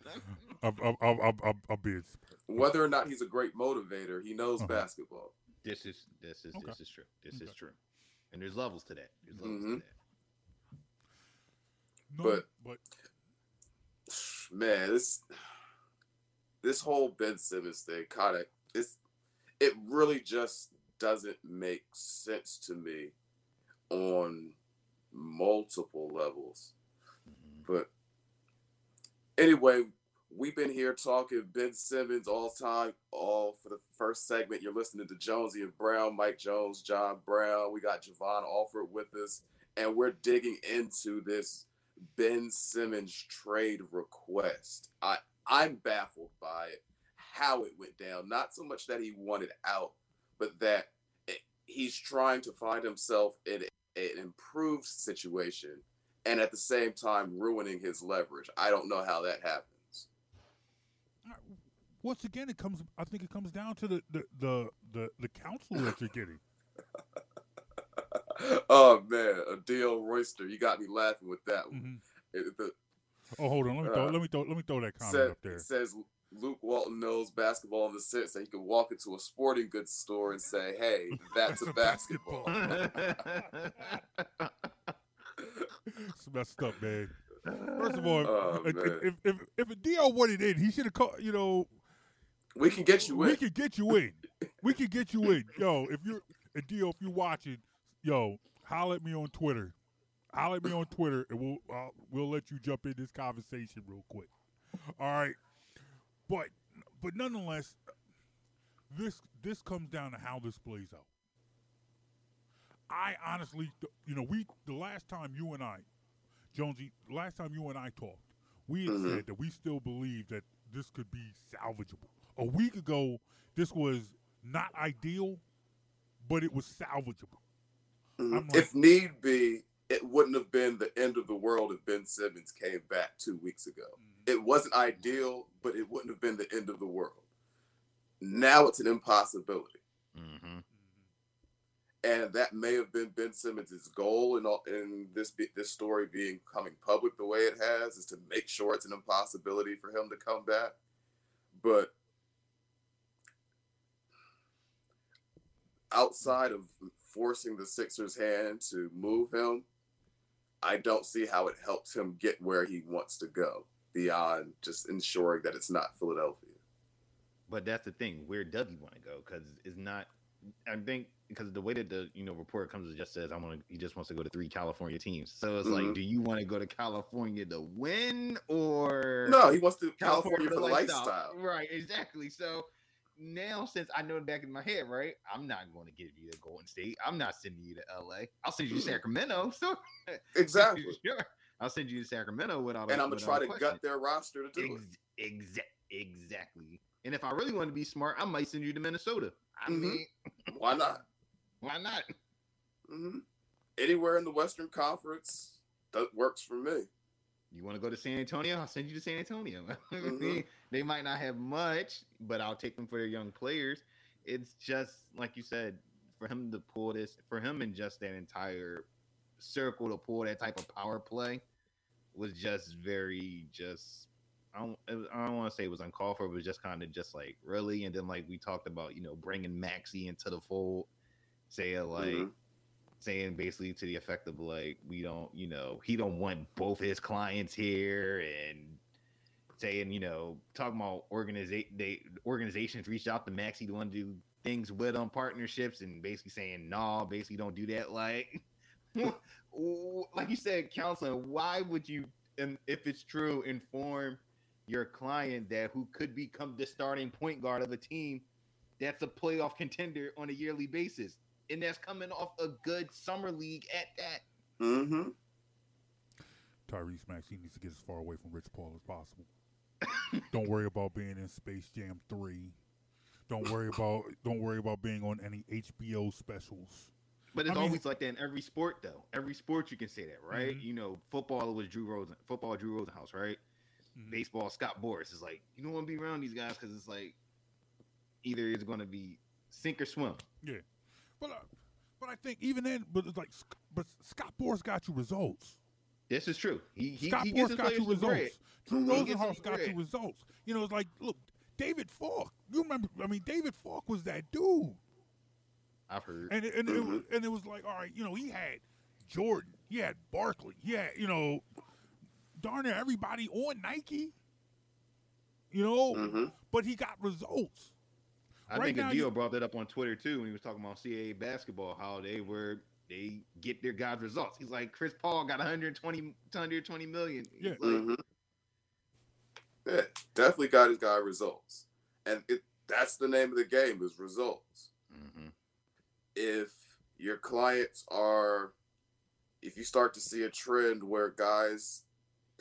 D: I'm, I'm, I'm, I'm, I'm, I'm being
E: Whether or not he's a great motivator, he knows
D: Uh-huh.
E: basketball.
F: This is this is
D: Okay.
F: this is true. This is true. And there's levels to that. There's levels
E: Mhm.
F: to that.
D: no,
E: But-
D: but
E: Man, this this whole Ben Simmons thing kind of it's it really just doesn't make sense to me on multiple levels. But anyway, we've been here talking Ben Simmons all time, all for the first segment. You're listening to Jonesy and Brown, Mike Jones, John Brown. We got Javon Alford with us, and we're digging into this Ben Simmons trade request. I I'm baffled by it, how it went down. Not so much that he wanted out, but that he's trying to find himself in an improved situation and at the same time ruining his leverage. I don't know how that happens.
D: once again, it comes. I think it comes down to the the the the, the counsel that you're getting.
E: oh man, Adio Royster, you got me laughing with that one.
D: Mhm.
E: It- the-
D: Oh, hold on. Let me throw.
E: Uh,
D: let me throw. Let me throw that comment
E: said-
D: up there.
E: says Luke Walton knows basketball in the sense that he can walk into a sporting goods store and say, "Hey, that's a basketball."
D: it's messed up, man. First of all,
E: Oh,
D: if, if, if if a DL wanted in, he should have called. You know,
E: we can get you in.
D: we can get you in. We can get you in. Yo, if you're a deal, if you're watching, yo, holler at me on Twitter. Holler at me on Twitter, and we'll uh, we'll let you jump in this conversation real quick. All right, but but nonetheless, this this comes down to how this plays out. I honestly, you know, we the last time you and I, Jonesy, last time you and I talked, we had
E: Mhm.
D: said that we still believe that this could be salvageable. A week ago, this was not ideal, but it was salvageable.
E: Mhm.
D: Like-
E: if need be, it wouldn't have been the end of the world if Ben Simmons came back two weeks ago. It wasn't ideal, but it wouldn't have been the end of the world. Now it's an impossibility.
F: hmm
E: and that may have been Ben Simmons' goal in all, in this this story being coming public the way it has is to make sure it's an impossibility for him to come back. But outside of forcing the Sixers' hand to move him, I don't see how it helps him get where he wants to go beyond just ensuring that it's not Philadelphia.
F: But that's the thing. Where does he want to go? Because it's not. I think because the way that the you know report comes, it just says I want to. He just wants to go to three California teams. So it's like,
E: Mhm.
F: do you want to go to California to win or
E: No, he wants to California for the
F: lifestyle.
E: lifestyle.
F: Right, exactly. So now, since I know it back in my head, right, I'm not going to give you to Golden State. I'm not sending you to LA. I'll send you to
E: Mm.
F: Sacramento. So
E: Exactly.
F: sure, I'll send you to Sacramento without.
E: and I'm gonna try to
F: question.
E: gut their roster to do it.
F: Ex- exa- exactly. And if I really want to be smart, I might send you to Minnesota. I
E: Mhm.
F: mean,
E: Why not?
F: why not?
E: hmm Anywhere in the Western Conference that works for me.
F: You want to go to San Antonio? I'll send you to San Antonio.
E: Mhm.
F: they might not have much, but I'll take them for their young players. It's just like you said, for him to pull this, for him and just that entire circle to pull that type of power play was just very just. I don't, I don't want to say it was uncalled for, but it was just kind of just like really. And then like we talked about, you know, bringing Maxey into the fold, saying like
E: Mhm.
F: saying basically to the effect of like we don't you know he don't want both his clients here and saying you know talking about organization they organizations reached out to Maxey to want to do things with on partnerships and basically saying no basically don't do that like like you said counseling why would you and if it's true inform your client that who could become the starting point guard of a team that's a playoff contender on a yearly basis and that's coming off a good summer league at that.
E: Mhm.
D: Tyrese Maxey needs to get as far away from Rich Paul as possible. don't worry about being in Space Jam Three. Don't worry about don't worry about being on any HBO specials.
F: But it's
D: I mean-
F: always like that in every sport, though. Every sport you can say that, right?
D: Mhm.
F: You know, football was Drew Rosen, football Drew Rosenhaus, right?
D: Mhm.
F: Baseball Scott Boras is like you don't want to be around these guys because it's like either it's going to be sink or swim.
D: Yeah, but uh, but I think even then, but it's like but Scott Boras got you results.
F: This is true. He he,
D: Scott
F: he
D: Boras
F: gets
D: got you
F: bread.
D: results. Drew. Rosenhaus got you results. You know, it's like look, David Falk. You remember? I mean, David Falk was that dude.
F: I've heard.
D: And it, and it was and it was like, all right, you know, he had Jordan, he had Barkley, he had, you know, darn near everybody on Nike. You know,
E: Mhm.
D: but he got results.
F: I
D: right
F: think
D: now Adio
F: brought that up on Twitter too when he was talking about CAA basketball, how they were they get their guys results. He's like Chris Paul got 120 120 million. He's
D: Yeah.
F: like,
E: Mhm. Yeah, definitely got his guy results, and it that's the name of the game is results.
F: mhm.
E: if your clients are if you start to see a trend where guys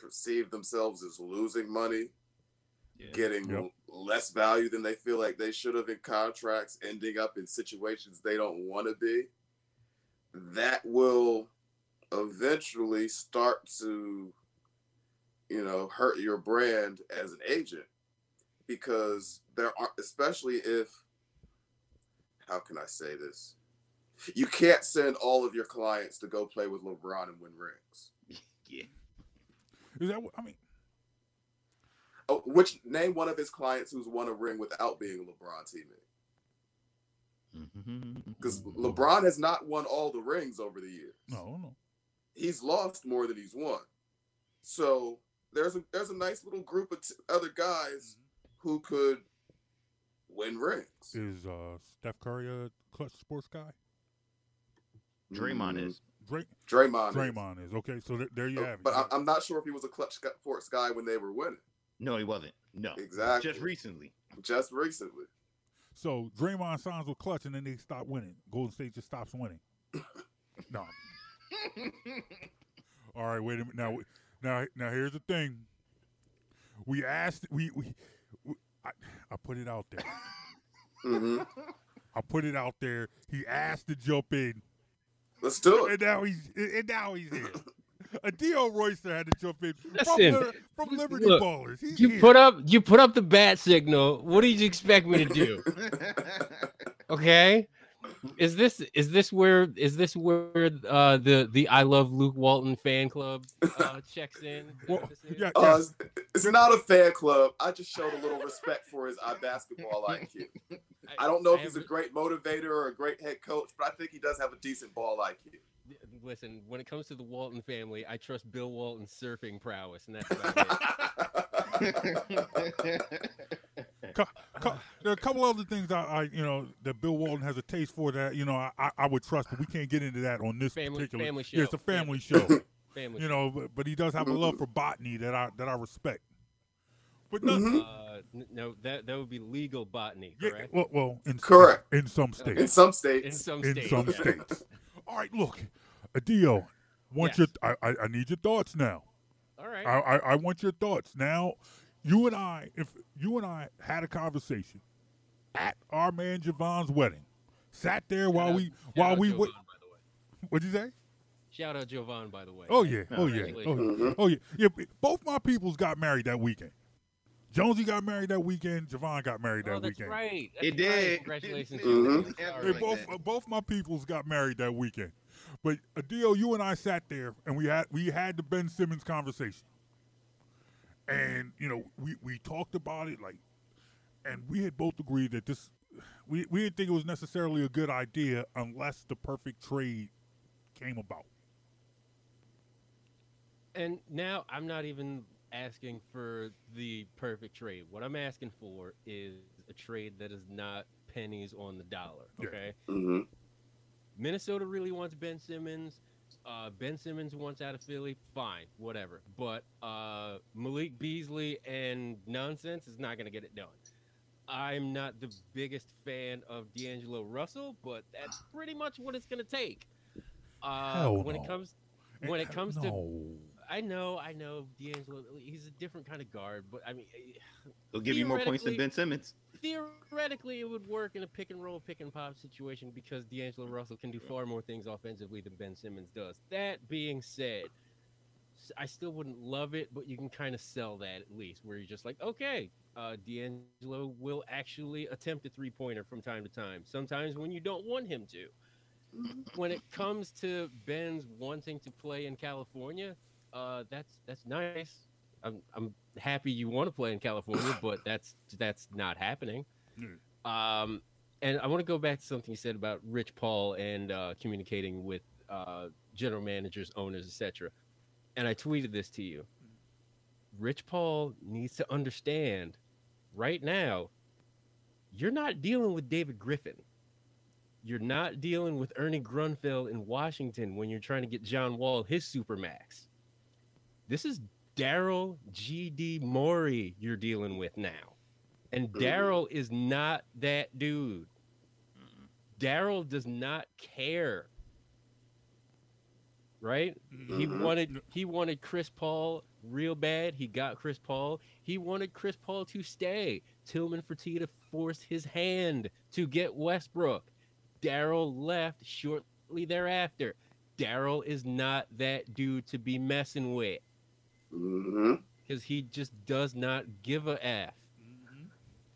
E: perceive themselves as losing money
F: Yeah.
E: getting
D: Yep.
E: less value than they feel like they should have in contracts ending up in situations they don't want to be that will eventually start to you know hurt your brand as an agent because there are especially if how can I say this? You can't send all of your clients to go play with LeBron and win rings.
F: yeah.
D: Is that what I mean?
E: Oh, which name one of his clients who's won a ring without being a LeBron teammate?
F: Mm-hmm.
E: Because LeBron has not won all the rings over the years.
D: No, no.
E: He's lost more than he's won. So there's a there's a nice little group of t- other guys who could win rings.
D: Is uh, Steph Curry a Klutch sports guy?
F: Draymond
E: Mm,
F: is.
D: Drake,
E: Draymond. is.
D: Draymond is okay. So th- there you
E: Oh,
D: have it.
E: But I, I'm not sure if he was a Klutch sc- sports guy when they were winning.
F: No, he wasn't. No.
E: Exactly.
F: Just recently.
E: Just recently.
D: So Draymond signs with Klutch, and then they stop winning. Golden State just stops winning. no. All right, wait a minute. Now, now, now, here's the thing. We asked. We we. we I, I put it out there.
E: hmm
D: I put it out there. He asked to jump in,
E: Let's do it.
D: and now he's and now he's here. Adio Royster had to jump in from,
G: Listen,
D: Li- from Liberty
G: look,
D: Ballers. He's
G: You
D: here.
G: put up you put up the bat signal. What did you expect me to do? Okay. Is this is this where is this where uh the the I love Luke Walton fan club uh checks in?
D: Well,
G: what this is?
D: yeah,
E: Uh, it's, it's not a fan club. I just showed a little respect for his eye basketball IQ. I don't know if he's a great motivator or a great head coach, but I think he does have a decent ball IQ.
G: Listen, when it comes to the Walton family, I trust Bill Walton's surfing prowess, and that's about it.
D: cou- there are a couple other things I, I, you know, that Bill Walton has a taste for that, you know, I, I- I would trust, but we can't get into that on this
G: Family-
D: particular.
G: family
D: Yeah, it's
G: show.
D: a family show,
G: Family.
D: you know, but, but he does have a love for botany that I that I respect. But no,
E: Mhm.
G: Uh, no, that that would be legal botany,
D: yeah, well, well, in
E: Correct.
D: in some states.
G: In
E: states,
D: In some
G: states.
D: in some
G: yeah.
D: states. All right, look, Adio, want
G: Yes.
D: your, I, I, I need your thoughts now.
G: All right.
D: I, I, I want your thoughts now. You and I, if you and I had a conversation at our man Javon's wedding, sat there while
G: Shout
D: we
G: out- shout
D: while
G: out
D: we
G: Jovan,
D: wait.
G: by the way.
D: What'd you say?
G: Shout out Jovan, by the way.
D: Oh yeah, oh yeah, oh,
G: Congratulations.
E: Mhm.
D: oh yeah, yeah. Both my peoples got married that weekend. Jonesy got married that weekend. Javon got married that
G: Oh, that's
D: weekend.
G: right.
F: It
G: That's right.
F: did.
G: Congratulations.
E: Mhm.
G: Jovan.
F: Yeah, like
G: right.
D: both both my peoples got married that weekend. But Adio, you and I sat there and we had we had the Ben Simmons conversation. And you know, we, we talked about it like and we had both agreed that this we, we didn't think it was necessarily a good idea unless the perfect trade came about.
G: And now I'm not even asking for the perfect trade. What I'm asking for is a trade that is not pennies on the dollar.
D: Yeah.
G: Okay.
E: Mhm.
G: Minnesota really wants Ben Simmons. Uh, ben Simmons wants out of Philly. Fine, whatever. But uh, Malik Beasley and nonsense is not going to get it done. I'm not the biggest fan of D'Angelo Russell, but that's pretty much what it's going to take. Uh, when
D: no.
G: it comes when it comes to. I know, I know, D'Angelo. He's a different kind of guard, but I mean,
F: They'll give you more points than Ben Simmons.
G: Theoretically, it would work in a pick and roll, pick and pop situation because D'Angelo Russell can do far more things offensively than Ben Simmons does. That being said, I still wouldn't love it, but you can kind of sell that at least, where you're just like, okay, uh, D'Angelo will actually attempt a three pointer from time to time. Sometimes when you don't want him to. When it comes to Ben's wanting to play in California, uh, that's that's nice. I'm I'm happy you want to play in California, but that's that's not happening. Um, and I want to go back to something you said about Rich Paul and uh, communicating with uh, general managers, owners, etc. And I tweeted this to you. Rich Paul needs to understand right now. You're not dealing with David Griffin. You're not dealing with Ernie Grunfeld in Washington when you're trying to get John Wall his supermax. This is Daryl G.D. Morey you're dealing with now. And. Daryl is not that dude. Daryl does not care. Right? He
E: Mhm.
G: wanted he wanted Chris Paul real bad. He got Chris Paul. He wanted Chris Paul to stay. Tillman Fertitta forced his hand to get Westbrook. Daryl left shortly thereafter. Daryl is not that dude to be messing with
E: Mhm.
G: because he just does not give a f.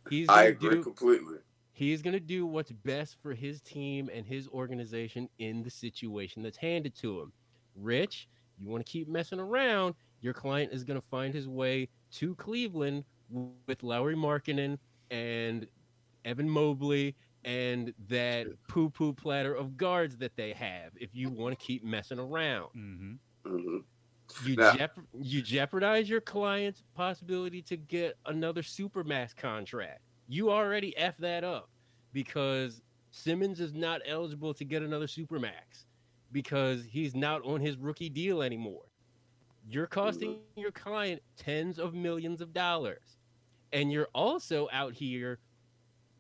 G: He's
E: I agree
G: do
E: completely.
G: he's gonna do what's best for his team and his organization in the situation that's handed to him. Rich, you want to keep messing around, your client is gonna find his way to Cleveland with Lauri Markkanen and Evan Mobley and that poo poo platter of guards that they have if you want to keep messing around.
D: Mm-hmm.
E: Mhm.
G: You
E: Now-
G: you jeopardize your client's possibility to get another supermax contract. You already f that up because Simmons is not eligible to get another supermax because he's not on his rookie deal anymore. You're costing your client tens of millions of dollars, and you're also out here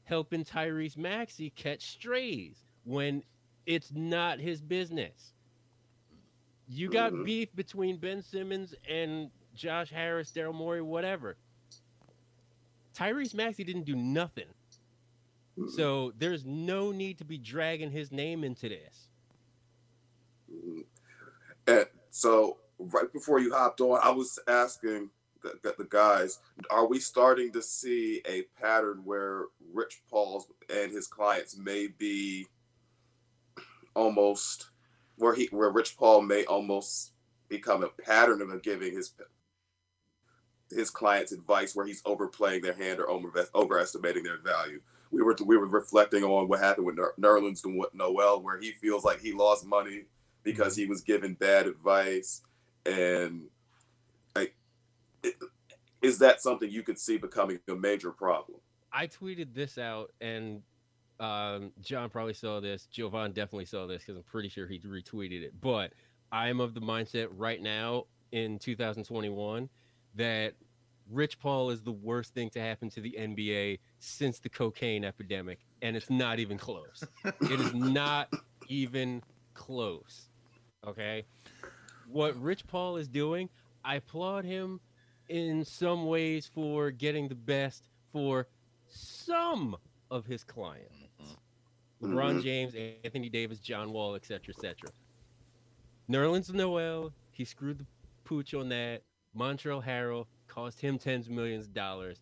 G: helping Tyrese Maxey catch strays when it's not his business. You got
E: Mhm.
G: beef between Ben Simmons and Josh Harris, Daryl Morey, whatever. Tyrese Maxey didn't do nothing. So there's no need to be dragging his name into this.
E: And so right before you hopped on, I was asking the, the, the guys, are we starting to see a pattern where Rich Paul's and his clients may be almost where he where Rich Paul may almost become a pattern of giving his his clients advice where he's overplaying their hand or over, overestimating their value. We were we were reflecting on what happened with Ner- Nerlens and what Noel, where he feels like he lost money because mm-hmm. he was given bad advice, and like, it, is that something you could see becoming a major problem?
G: I tweeted this out, and um, John probably saw this. Jovan definitely saw this because I'm pretty sure he retweeted it. But I'm of the mindset right now in 2021 that Rich Paul is the worst thing to happen to the NBA since the cocaine epidemic, and it's not even close. it is not even close. Okay. What Rich Paul is doing, I applaud him in some ways for getting the best for some of his clients. LeBron
E: Mhm.
G: James, Anthony Davis, John Wall, etc., etc. Nerlens Noel, he screwed the pooch on that. Montrezl Harrell cost him tens of millions of dollars.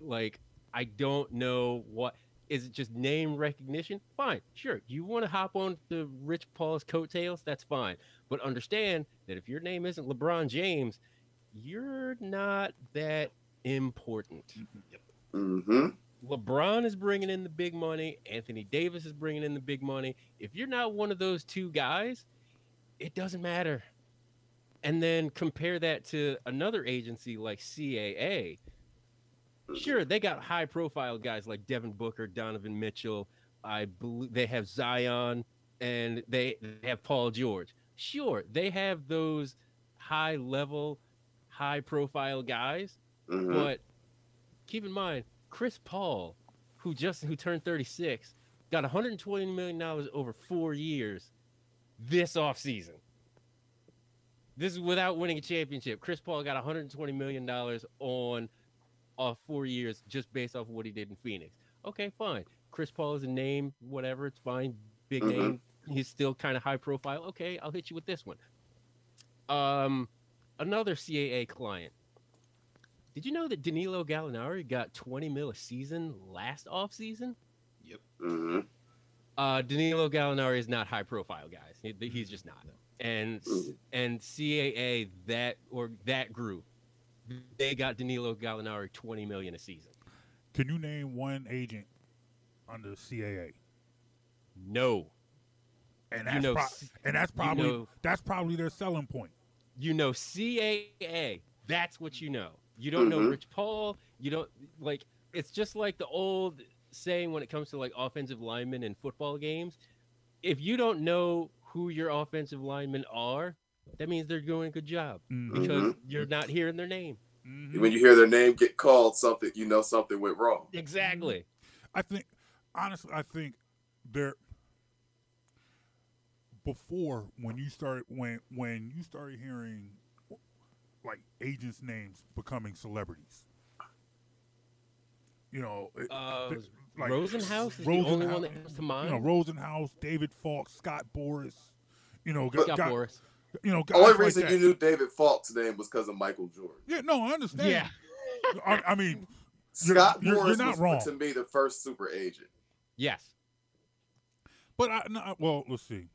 G: Like, I don't know what is it just name recognition? Fine, sure. You want to hop on the Rich Paul's coattails? That's fine. But understand that if your name isn't LeBron James, you're not that important.
E: Mm-hmm.
G: LeBron is bringing in the big money. Anthony Davis is bringing in the big money. If you're not one of those two guys, it doesn't matter. And then compare that to another agency like CAA. Sure, they got high profile guys like Devin Booker, Donovan Mitchell. I believe they have Zion and they, they have Paul George. Sure, they have those high level, high profile guys,
E: Mm-hmm.
G: but keep in mind, Chris Paul, who just who turned 36, got 120 million dollars over four years this offseason. This is without winning a championship. Chris Paul got 120 million dollars on off four years just based off of what he did in Phoenix. Okay, fine. Chris Paul is a name, whatever, it's fine. Big
E: Mhm.
G: name. He's still kind of high profile. Okay, I'll hit you with this one. Um, another CAA client. Did you know that Danilo Gallinari got 20 mil a season last offseason?
E: Mm-hmm.
G: Uh, Danilo Gallinari is not high profile, guys. He- he's just not. And and CAA that or that group, they got Danilo Gallinari 20 million a season.
D: Can you name one agent under CAA?
G: No,
D: And
G: You
D: that's
G: know,
D: pro- and that's
G: you
D: probably
G: know-
D: that's probably their selling point.
G: you know CAA. That's what you know. You don't know
E: Mhm.
G: Rich Paul. You don't like. It's just like the old saying when it comes to like offensive linemen in football games. If you don't know who your offensive linemen are, that means they're doing a good job
D: Mhm.
G: because you're not hearing their name.
D: Mhm.
E: When you hear their name get called, something you know something went wrong.
G: Exactly.
D: I think honestly, I think there before when you started when when you started hearing like agents' names becoming celebrities. You know, it-
G: Uh,
D: th- like
G: Rosenhaus is the only one that
D: Rosenhaus-
G: comes to mind.
D: You know, Rosenhaus, David Falk, Scott Boras. You know, got,
G: Scott Boras.
D: you know, guys
E: only
D: like
E: reason
D: that.
E: you knew David Falk's name was because of Michael Jordan.
D: Yeah, no, I understand.
G: Yeah.
D: I, I mean, You're-
E: Scott
D: you're- you're
E: Boras
D: not
E: was
D: wrong.
E: to me the first super agent.
G: Yes.
D: but I no, well, let's see.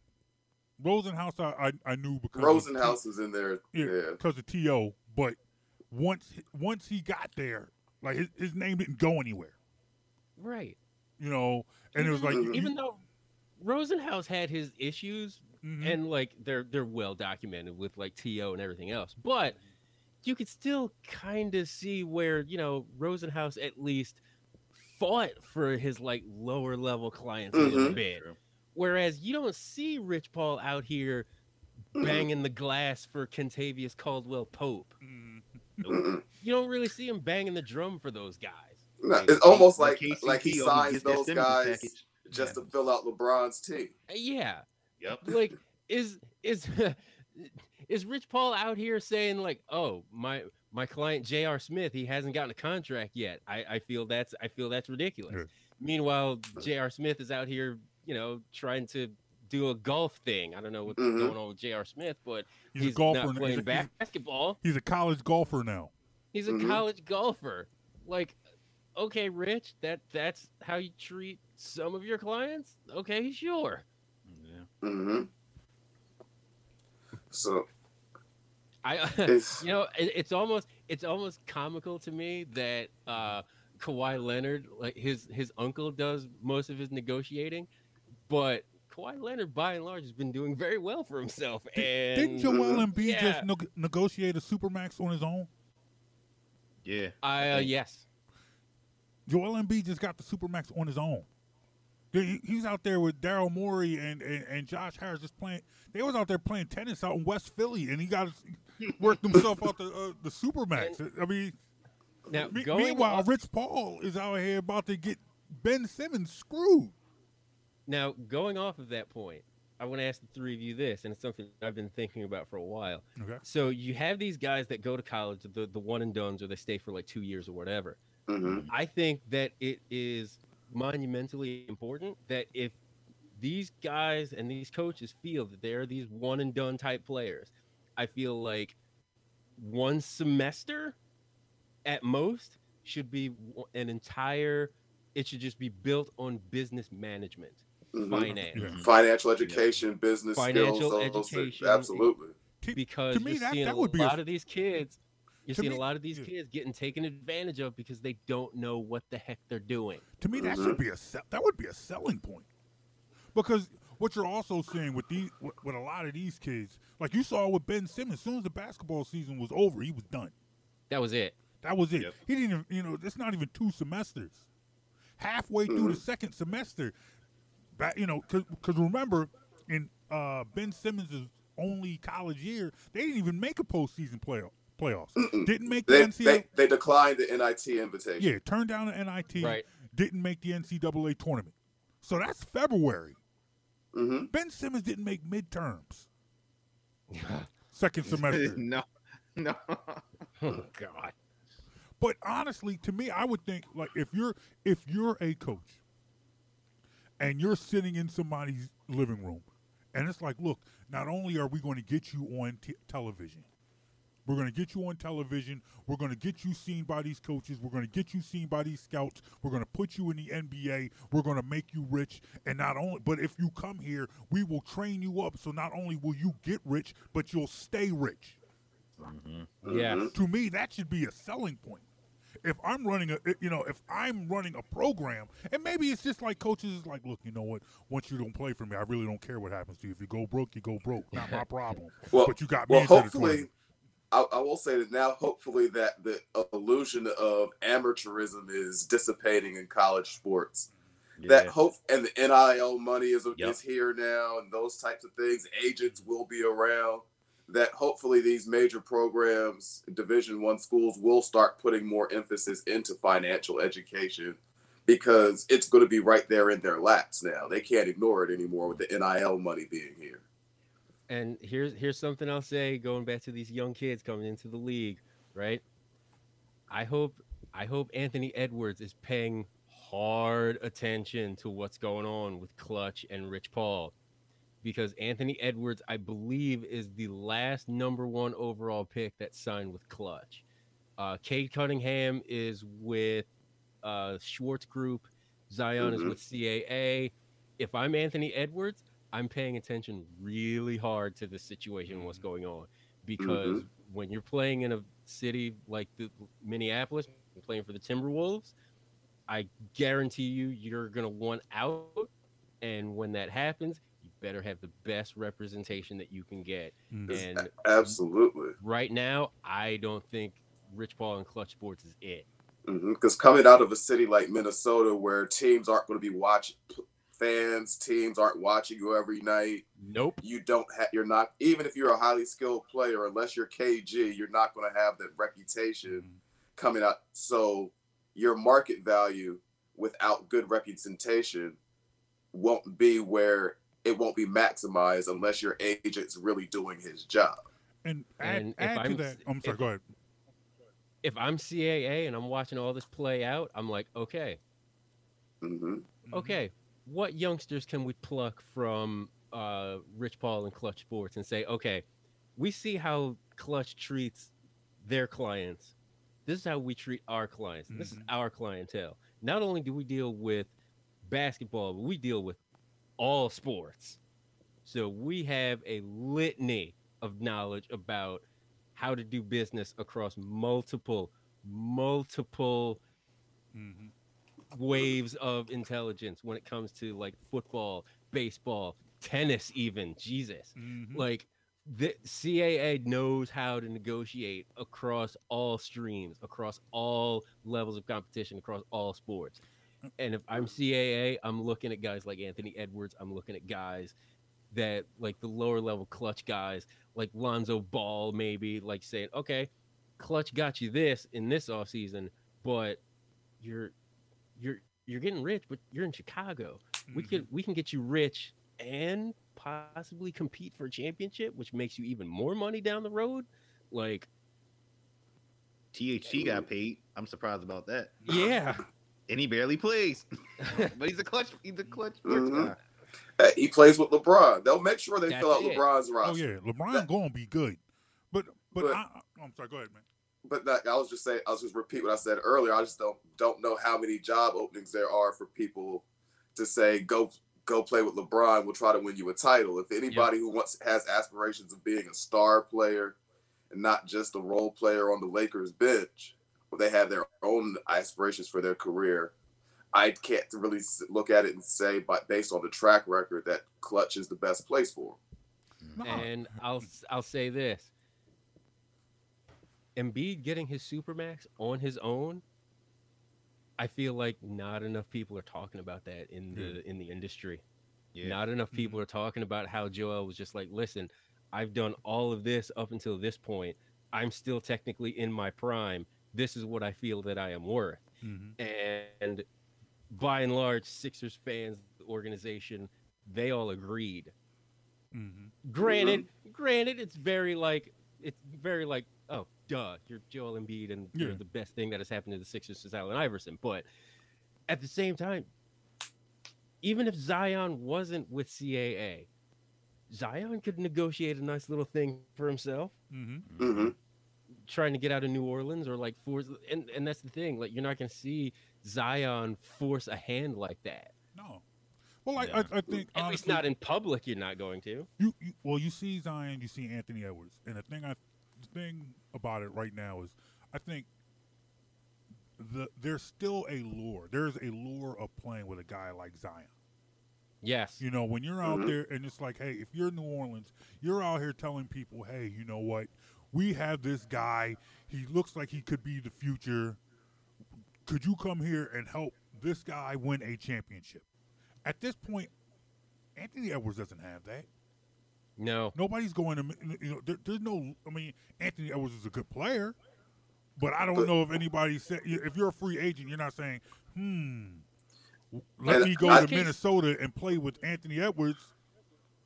D: Rosenhaus, I I, I knew because of-
E: Rosenhaus was in there.
D: yeah,
E: Yeah.
D: because of To. But once once he got there, like his, his name didn't go anywhere.
G: Right.
D: You know, and it was like
E: Mhm.
G: Even though Rosenhaus had his issues
D: Mhm.
G: and like they're they're well documented with like to and everything else but you could still kind of see where you know rosenhaus at least fought for his like lower level clients a little
E: Mhm.
G: bit whereas you don't see rich paul out here banging the glass for Kentavious caldwell pope
D: Mhm.
E: Mm-mm.
G: you don't really see him banging the drum for those guys
E: No,
F: Like,
E: it's almost
F: like
E: like
F: KCP
E: like he
F: always
E: signs those
F: stimulus
E: guys
F: package.
E: just
F: Yeah.
E: to fill out LeBron's team.
G: Uh, yeah
F: Yep.
G: like is is is Rich Paul out here saying like, oh my my client J.R. Smith, he hasn't gotten a contract yet. I, I feel that's I feel that's ridiculous.
D: Yeah.
G: Meanwhile, J.R. Smith is out here, you know, trying to do a golf thing. I don't know what's
E: Mhm.
G: going on with J.R. Smith, but
D: He's,
G: he's,
D: a golfer.
G: not playing
D: he's, a, he's-
G: basketball.
D: he's a college golfer now.
G: He's a
E: Mhm.
G: college golfer. Like, okay, Rich, that that's how you treat some of your clients. Okay, sure.
F: Yeah.
E: hmm So
G: I, you know, it, it's almost it's almost comical to me that uh, Kawhi Leonard, like his his uncle, does most of his negotiating, but Kawhi Leonard, by and large, has been doing very well for himself. And
D: Didn't Joel. Embiid
G: Yeah.
D: just neg- negotiate a supermax on his own?
F: Yeah.
G: I uh, yes,
D: Joel Embiid just got the supermax on his own. He- He's out there with Daryl Morey and, and, and Josh Harris just playing. They was out there playing tennis out in West Philly, and he got worked himself out the uh, the supermax. I mean,
G: now
D: me-
G: going
D: meanwhile,
G: off-
D: Rich Paul is out here about to get Ben Simmons screwed.
G: Now going off of that point, I want to ask the three of you this, and it's something I've been thinking about for a while.
D: Okay.
G: So you have these guys that go to college, the the one and dones, or they stay for like two years or whatever.
E: hmm
G: I think that it is monumentally important that if these guys and these coaches feel that they're these one and done type players, I feel like one semester at most should be an entire it should just be built on business management,
E: Mhm.
G: finance.
D: Yeah.
E: financial education, business
G: Financial
E: skills, those things.
G: education.
E: Absolutely.
G: Because
D: to me,
G: you're
D: that-
G: seeing
D: that
G: a
D: would be a-
G: lot of these kids. You're
D: To
G: seeing
D: me-
G: a lot of these
D: yeah.
G: kids getting taken advantage of because they don't know what the heck they're doing.
D: To me, that
E: Mhm.
D: should be a that would be a selling point, because what you're also seeing with these with, with a lot of these kids, like you saw with Ben Simmons, as soon as the basketball season was over, he was done.
G: That was it.
D: That was it.
F: Yep.
D: He didn't even, you know, it's not even two semesters. Halfway through the second semester, that you know, because remember, in uh, Ben Simmons' only college year, they didn't even make a postseason playoff playoffs.
E: Mm-mm.
D: Didn't make the
E: They,
D: NCAA.
E: they they declined the NIT invitation.
D: yeah, turned down the NIT.
G: Right.
D: Didn't make the NCAA tournament. So that's February.
E: hmm
D: Ben Simmons didn't make midterms. Second semester.
F: no. No.
G: Oh God.
D: But honestly, to me, I would think like if you're if you're a coach and you're sitting in somebody's living room, and it's like, look, not only are we going to get you on t- television, we're going to get you on television. We're going to get you seen by these coaches. We're going to get you seen by these scouts. We're going to put you in the NBA. We're going to make you rich. And not only, but if you come here, we will train you up. So not only will you get rich, but you'll stay rich
G: Yeah.
E: Mhm.
D: to me that should be a selling point if i'm running a you know if i'm running a program and maybe it's just like coaches is like look you know what once you don't play for me i really don't care what happens to you if you go broke you go broke not my problem
E: Well,
D: but you got me
E: well,
D: into the
E: hopefully. I, I will say that now. Hopefully, that the illusion of amateurism is dissipating in college sports. That hope and the NIL money is
F: Yep.
E: is here now, and those types of things. Agents will be around. That hopefully these major programs, Division One schools, will start putting more emphasis into financial education because it's going to be right there in their laps now. They can't ignore it anymore with the NIL money being here.
G: And here's here's something I'll say going back to these young kids coming into the league, right? I hope I hope Anthony Edwards is paying hard attention to what's going on with Klutch and Rich Paul. Because Anthony Edwards, I believe, is the last number one overall pick that signed with Klutch. Uh, Cade Cunningham is with uh, Schwartz Group. Zion is
E: Mhm.
G: with CAA. If I'm Anthony Edwards, I'm paying attention really hard to the situation and what's going on because when you're playing in a city like the Minneapolis, playing for the Timberwolves, I guarantee you you're gonna want out, and when that happens, you better have the best representation that you can get.
D: Mm.
G: And
E: Absolutely.
G: right now, I don't think Rich Paul and Klutch Sports is it.
E: Because coming out of a city like Minnesota, where teams aren't going to be watching, fans, teams aren't watching you every night.
G: Nope.
E: You don't have. You're not. Even if you're a highly skilled player, unless you're KG, you're not going to have that reputation coming out. So your market value without good representation won't be where it won't be maximized unless your agent's really doing his job.
D: and add,
G: And if
D: add to
G: I'm-
D: that i'm sorry
G: if-
D: go ahead
G: If I'm CAA and I'm watching all this play out, I'm like, okay,
E: hmm
D: Mhm.
G: okay, what youngsters can we pluck from uh, Rich Paul and Klutch Sports and say, okay, we see how Klutch treats their clients. This is how we treat our clients. This is
D: Mhm.
G: our clientele. Not only do we deal with basketball, but we deal with all sports. So we have a litany of knowledge about how to do business across multiple, multiple
D: Mhm.
G: waves of intelligence when it comes to like football, baseball, tennis, even. Jesus.
D: Mhm.
G: Like the CAA knows how to negotiate across all streams, across all levels of competition, across all sports. And if I'm CAA, I'm looking at guys like Anthony Edwards. I'm looking at guys that like the lower level Klutch guys, like Lonzo Ball, maybe like saying, okay, Klutch got you this in this offseason, but you're you're you're getting rich, but you're in Chicago. We
D: Mhm.
G: could we can get you rich and possibly compete for a championship, which makes you even more money down the road. Like,
F: THT got paid. I'm surprised about that.
G: yeah,
F: And he barely plays. but he's a Klutch. He's a Klutch sports
E: Mhm. Hey, he plays with LeBron. They'll make sure they
G: That's
E: fill out
G: it.
E: LeBron's roster.
D: Oh
E: roster.
D: yeah, LeBron gonna be good, but but,
E: But-
D: I, I, I'm sorry. Go ahead, man.
E: But that, I was just saying, I was just repeat what I said earlier. I just don't don't know how many job openings there are for people to say go go play with LeBron. We'll try to win you a title. If anybody who wants has aspirations of being a star player and not just a role player on the Lakers bench, where they have their own aspirations for their career, I can't really look at it and say, but based on the track record, that Klutch is the best place for him.
G: And I'll I'll say this: Embiid getting his supermax on his own. I feel like not enough people are talking about that in the hmm. in the industry.
F: Yeah.
G: Not enough mm-hmm. people are talking about how Joel was just like, listen, I've done all of this up until this point. I'm still technically in my prime. This is what I feel that I am worth.
D: Mhm.
G: And by and large, Sixers fans, the organization, they all agreed.
D: Mhm.
G: Granted, granted, it's very like it's very like, oh, duh, you're Joel Embiid, and
D: Yeah.
G: you're the best thing that has happened to the Sixers since Allen Iverson. But at the same time, even if Zion wasn't with CAA, Zion could negotiate a nice little thing for himself,
D: Mhm.
G: Trying to get out of New Orleans or like force. And and that's the thing, like you're not gonna see Zion force a hand like that.
D: No. Well, I,
F: Yeah.
D: I, I think
G: At least not in public. You're not going to.
D: you, you well you see Zion, you see Anthony Edwards, and the thing I the thing about it right now is I think the there's still a lure. There's a lure of playing with a guy like Zion.
G: Yes.
D: You know, when you're out
E: Mhm.
D: there and it's like, hey, if you're in New Orleans, you're out here telling people, hey, you know what? We have this guy. He looks like he could be the future. Could you come here and help this guy win a championship? At this point, Anthony Edwards doesn't have that.
G: No.
D: Nobody's going to, you know, there, there's no, I mean, Anthony Edwards is a good player, but I don't know if anybody said, if you're a free agent, you're not saying, hmm, let
E: And
D: me go
E: I-
D: to Minnesota and play with Anthony Edwards.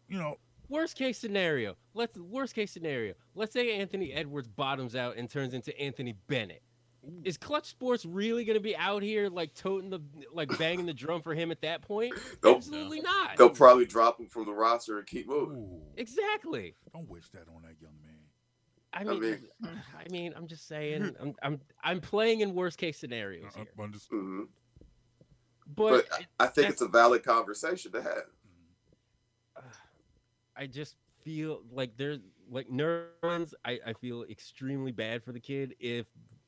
D: You know,
G: Worst case scenario. Let's worst case scenario. Let's say Anthony Edwards bottoms out and turns into Anthony Bennett. Is Klutch Sports really going to be out here like toting the like banging the drum for him at that point?
E: They'll,
G: Absolutely not.
E: they'll probably drop him from the roster and keep moving.
D: ooh,
G: Exactly.
D: don't wish that on that young man.
G: I
E: I
G: mean,
E: mean-
G: I mean, I'm just saying. I'm I'm I'm playing in worst case scenarios here,
D: I'm just,
E: hmm
G: but
E: But I think it's a valid conversation to have.
G: I just feel like there's like neurons. I, I feel extremely bad for the kid if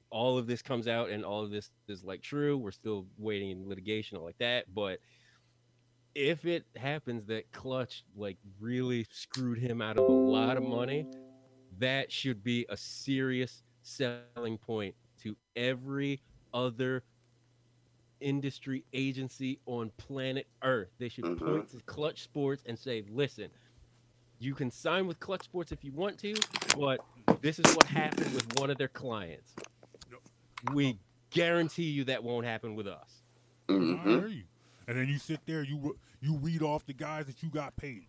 G: all of this comes out and all of this is like true. We're still waiting in litigation or like that. But if it happens that Klutch like really screwed him out of a lot of money, that should be a serious selling point to every other industry agency on planet Earth. They should
E: Mhm.
G: point to Klutch Sports and say, listen, you can sign with Klutch Sports if you want to, but this is what happened with one of their clients. We guarantee you that won't happen with us.
D: I
E: hmm
D: hear you. And then you sit there, you you read off the guys that you got paid.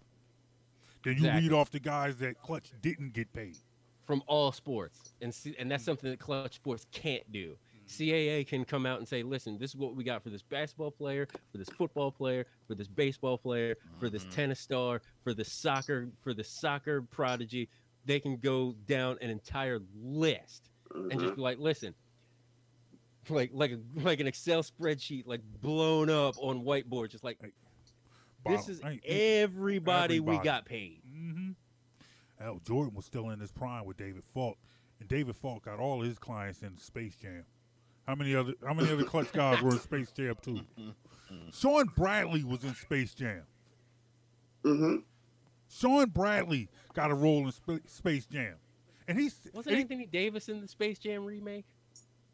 D: Then you
G: Exactly.
D: read off the guys that Klutch didn't get paid.
G: From all sports, and see, and that's something that Klutch Sports can't do. CAA can come out and say, listen, this is what we got for this basketball player, for this football player, for this baseball player, for this
F: Mhm.
G: tennis star, for the soccer, for the soccer prodigy. They can go down an entire list and
E: Mhm.
G: just be like, listen, like like a, like an Excel spreadsheet, like blown up on whiteboard, just like this
D: Bottom-
G: is
D: ain't- ain't-
G: everybody, we got paid.
D: Mm-hmm. Hell, Jordan was still in his prime with David Falk, and David Falk got all his clients in Space Jam. How many other How many other Klutch guys were in Space Jam too? Shawn Bradley was in Space Jam.
E: Mm-hmm.
D: Shawn Bradley got a role in Sp- Space Jam, and he's
G: Wasn't
D: and he-
G: Anthony Davis in the Space Jam remake?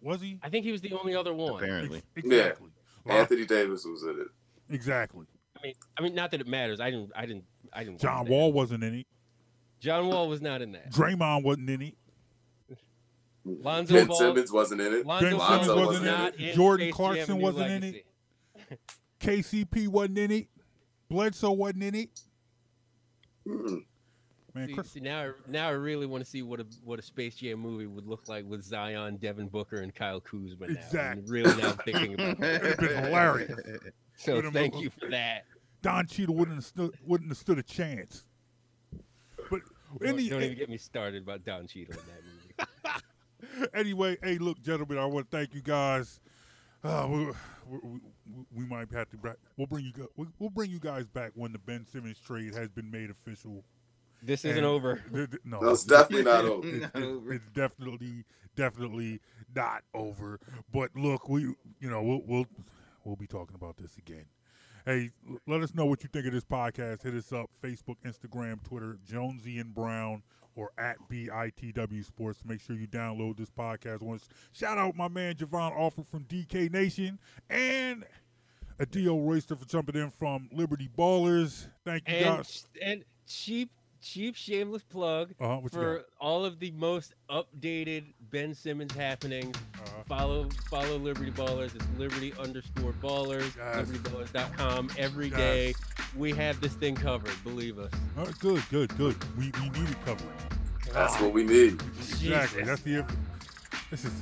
D: was he
G: I think he was the only other one.
F: Apparently.
D: Ex- exactly Lot-
E: Anthony Davis was in it.
D: exactly.
G: I mean, I mean, not that it matters. I didn't, I didn't, I didn't.
D: John. Wall wasn't in it.
G: John Wall was not in that.
D: Draymond wasn't in it.
G: Lonzo
E: Ben
G: Ball.
E: Simmons wasn't in it.
G: Lonzo
D: Ben
E: Simmons
G: was
E: wasn't in it.
G: in
D: Jordan
G: Space
D: Clarkson wasn't in
G: Legacy.
D: KCP wasn't in it. Bledsoe wasn't in it.
E: Mm.
D: Man,
G: See,
D: Chris,
G: see, now, I- now I really want to see what a what a Space Jam movie would look like with Zion, Devin Booker, and Kyle Kuzma. Now.
D: Exact-
G: I'm really now thinking about that.
D: It'd been hilarious.
G: So
D: Would've
G: thank
D: been-
G: you for that.
D: Don Cheadle wouldn't have stood, wouldn't have stood a chance. But in
G: Don't,
D: the,
G: don't even get me started about Don Cheadle in that movie.
D: anyway, hey, look, gentlemen, I want to thank you guys. Uh, we, we, we, we might have to. bra- We'll bring you. we- We'll bring you guys back when the Ben Simmons trade has been made official.
G: This isn't
D: And-
G: over.
D: th- th- No,
E: No, it's definitely not over.
D: It's,
F: Not
D: it's-
F: over.
D: it's definitely, definitely not over. But look, we, you know, we'll we'll we'll be talking about this again. Hey, let us know what you think of this podcast. Hit us up Facebook, Instagram, Twitter, Jonesy and Brown, or at BITW Sports. Make sure you download this podcast once. Shout out my man Javon Offer from DK Nation and Adio Royster for jumping in from Liberty Ballers. Thank you
G: and
D: guys.
G: and cheap cheap shameless plug
D: Uh-huh,
G: for all of the most updated Ben Simmons happenings.
D: Uh-huh.
G: Follow follow Liberty Ballers. It's Liberty underscore Ballers.
D: Yes.
G: LibertyBallers.com. Every
D: Yes.
G: day we have this thing covered. Believe us.
D: All right, good, good, good. We we need it covered.
E: That's what we need.
D: Exactly.
G: Jesus.
D: That's the. inf- This is.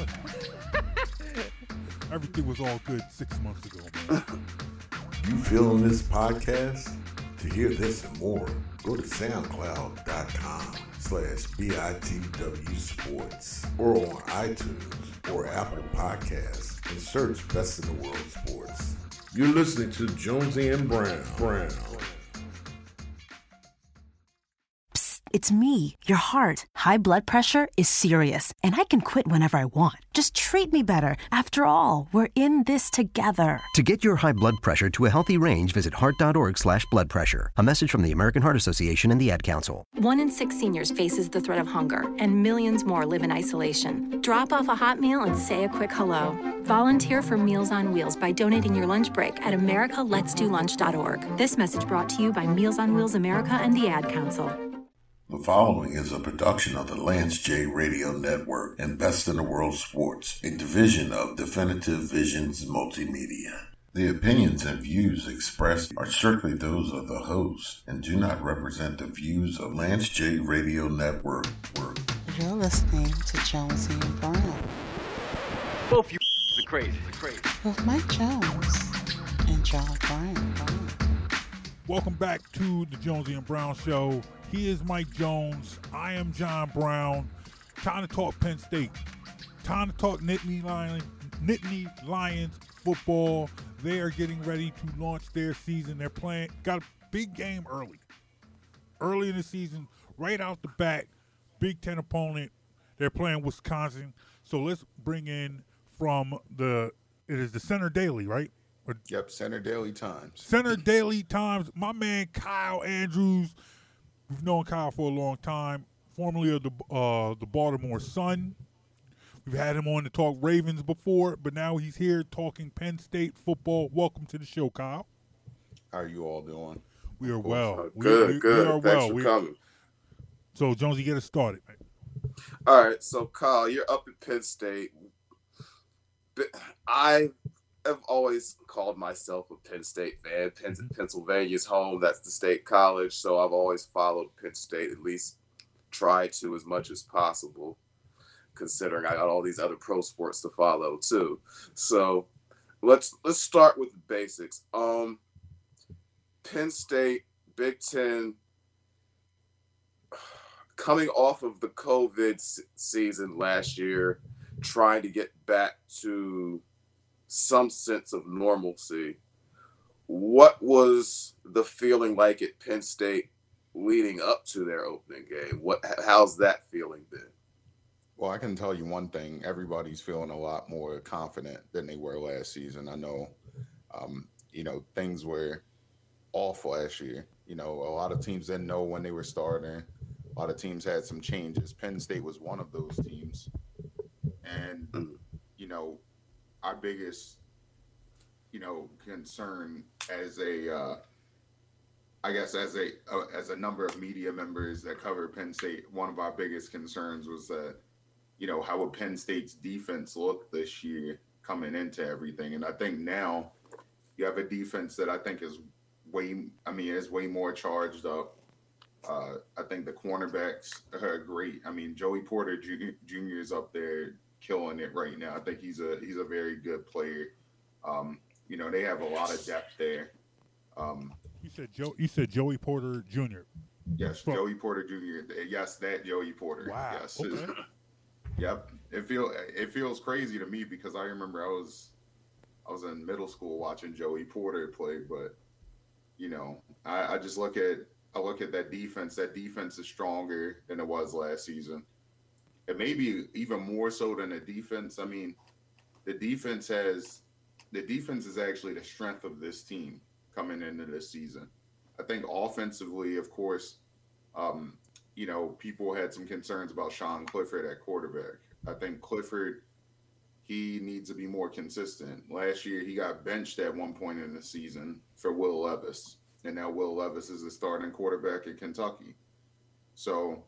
D: Everything was all good six months ago, man.
A: You feeling this podcast? To hear this and more, go to soundcloud.com slash BITW Sports or on iTunes or Apple Podcasts and search Best in the World Sports. You're listening to Jonesy and Brown. Brown.
H: It's me, your heart. High blood pressure is serious, and I can quit whenever I want. Just treat me better. After all, we're in this together.
I: To get your high blood pressure to a healthy range, visit heart.org slash blood pressure. A message from the American Heart Association and the Ad Council.
J: One in six seniors faces the threat of hunger, and millions more live in isolation. Drop off a hot meal and say a quick hello. Volunteer for Meals on Wheels by donating your lunch break at americaletsdolunch.org. This message brought to you by Meals on Wheels America and the Ad Council.
A: The following is a production of the Lance J Radio Network and Best in the World Sports, a division of Definitive Visions Multimedia. The opinions and views expressed are strictly those of the host and do not represent the views of Lance J Radio Network.
B: You're listening to Jonesy and Brown
C: Both you are crazy. Crazy.
B: with Mike Jones and John Bryan.
D: Welcome back to the Jonesy and Brown Show. He is Mike Jones. I am John Brown. Time to talk Penn State. Time to talk Nittany Lions, Nittany Lions football. They are getting ready to launch their season. They're playing, got a big game early. Early in the season, right out the bat, Big Ten opponent. They're playing Wisconsin. So let's bring in from the, it is the Centre Daily, right? Or
K: Yep, Centre Daily Times.
D: Centre Daily Times, my man Kyle Andrews. We've known Kyle for a long time, formerly of the uh, the Baltimore Sun. We've had him on to talk Ravens before, but now he's here talking Penn State football. Welcome to the show, Kyle.
K: How are you all doing?
D: We are well.
E: Uh,
D: We-
E: good,
D: we, we
E: good.
D: are
E: Thanks
D: well.
E: for
D: We-
E: coming.
D: so Jonesy, get us started.
E: All right, so Kyle, you're up at Penn State. I have always called myself a Penn State fan. Penn, Pennsylvania's home. That's the state college. So I've always followed Penn State, at least try to as much as possible. considering I got all these other pro sports to follow too. So let's let's start with the basics. Um, Penn State, Big Ten, coming off of the COVID season last year, trying to get back to some sense of normalcy. What was the feeling like at Penn State leading up to their opening game? What how's that feeling been?
K: Well, I can tell you one thing: everybody's feeling a lot more confident than they were last season. I know, um, you know, things were off last year. You know, a lot of teams didn't know when they were starting. A lot of teams had some changes. Penn State was one of those teams, and you know, our biggest, you know, concern as a, uh, I guess as a uh, as a number of media members that cover Penn State, one of our biggest concerns was that, you know, how would Penn State's defense look this year coming into everything, and I think now you have a defense that I think is way, I mean, is way more charged up. Uh, I think the cornerbacks are great. I mean, Joey Porter Jr. Is up there killing it right now. I think he's a he's a very good player. Um, you know, they have a lot of depth there. Um,
D: You said Joe. You said Joey Porter Jr.
K: yes,
D: From-
K: Joey Porter Jr. Yes, that Joey Porter.
D: Wow.
K: Yes.
D: Okay.
K: Yep. It feel it feels crazy to me because I remember I was I was in middle school watching Joey Porter play, but you know, I, I just look at I look at that defense. That defense is stronger than it was last season. And maybe even more so than the defense. I mean, the defense has the defense is actually the strength of this team coming into this season. I think offensively, of course, um, you know, people had some concerns about Sean Clifford at quarterback. I think Clifford, he needs to be more consistent. Last year, he got benched at one point in the season for Will Levis, and now Will Levis is the starting quarterback at Kentucky. So,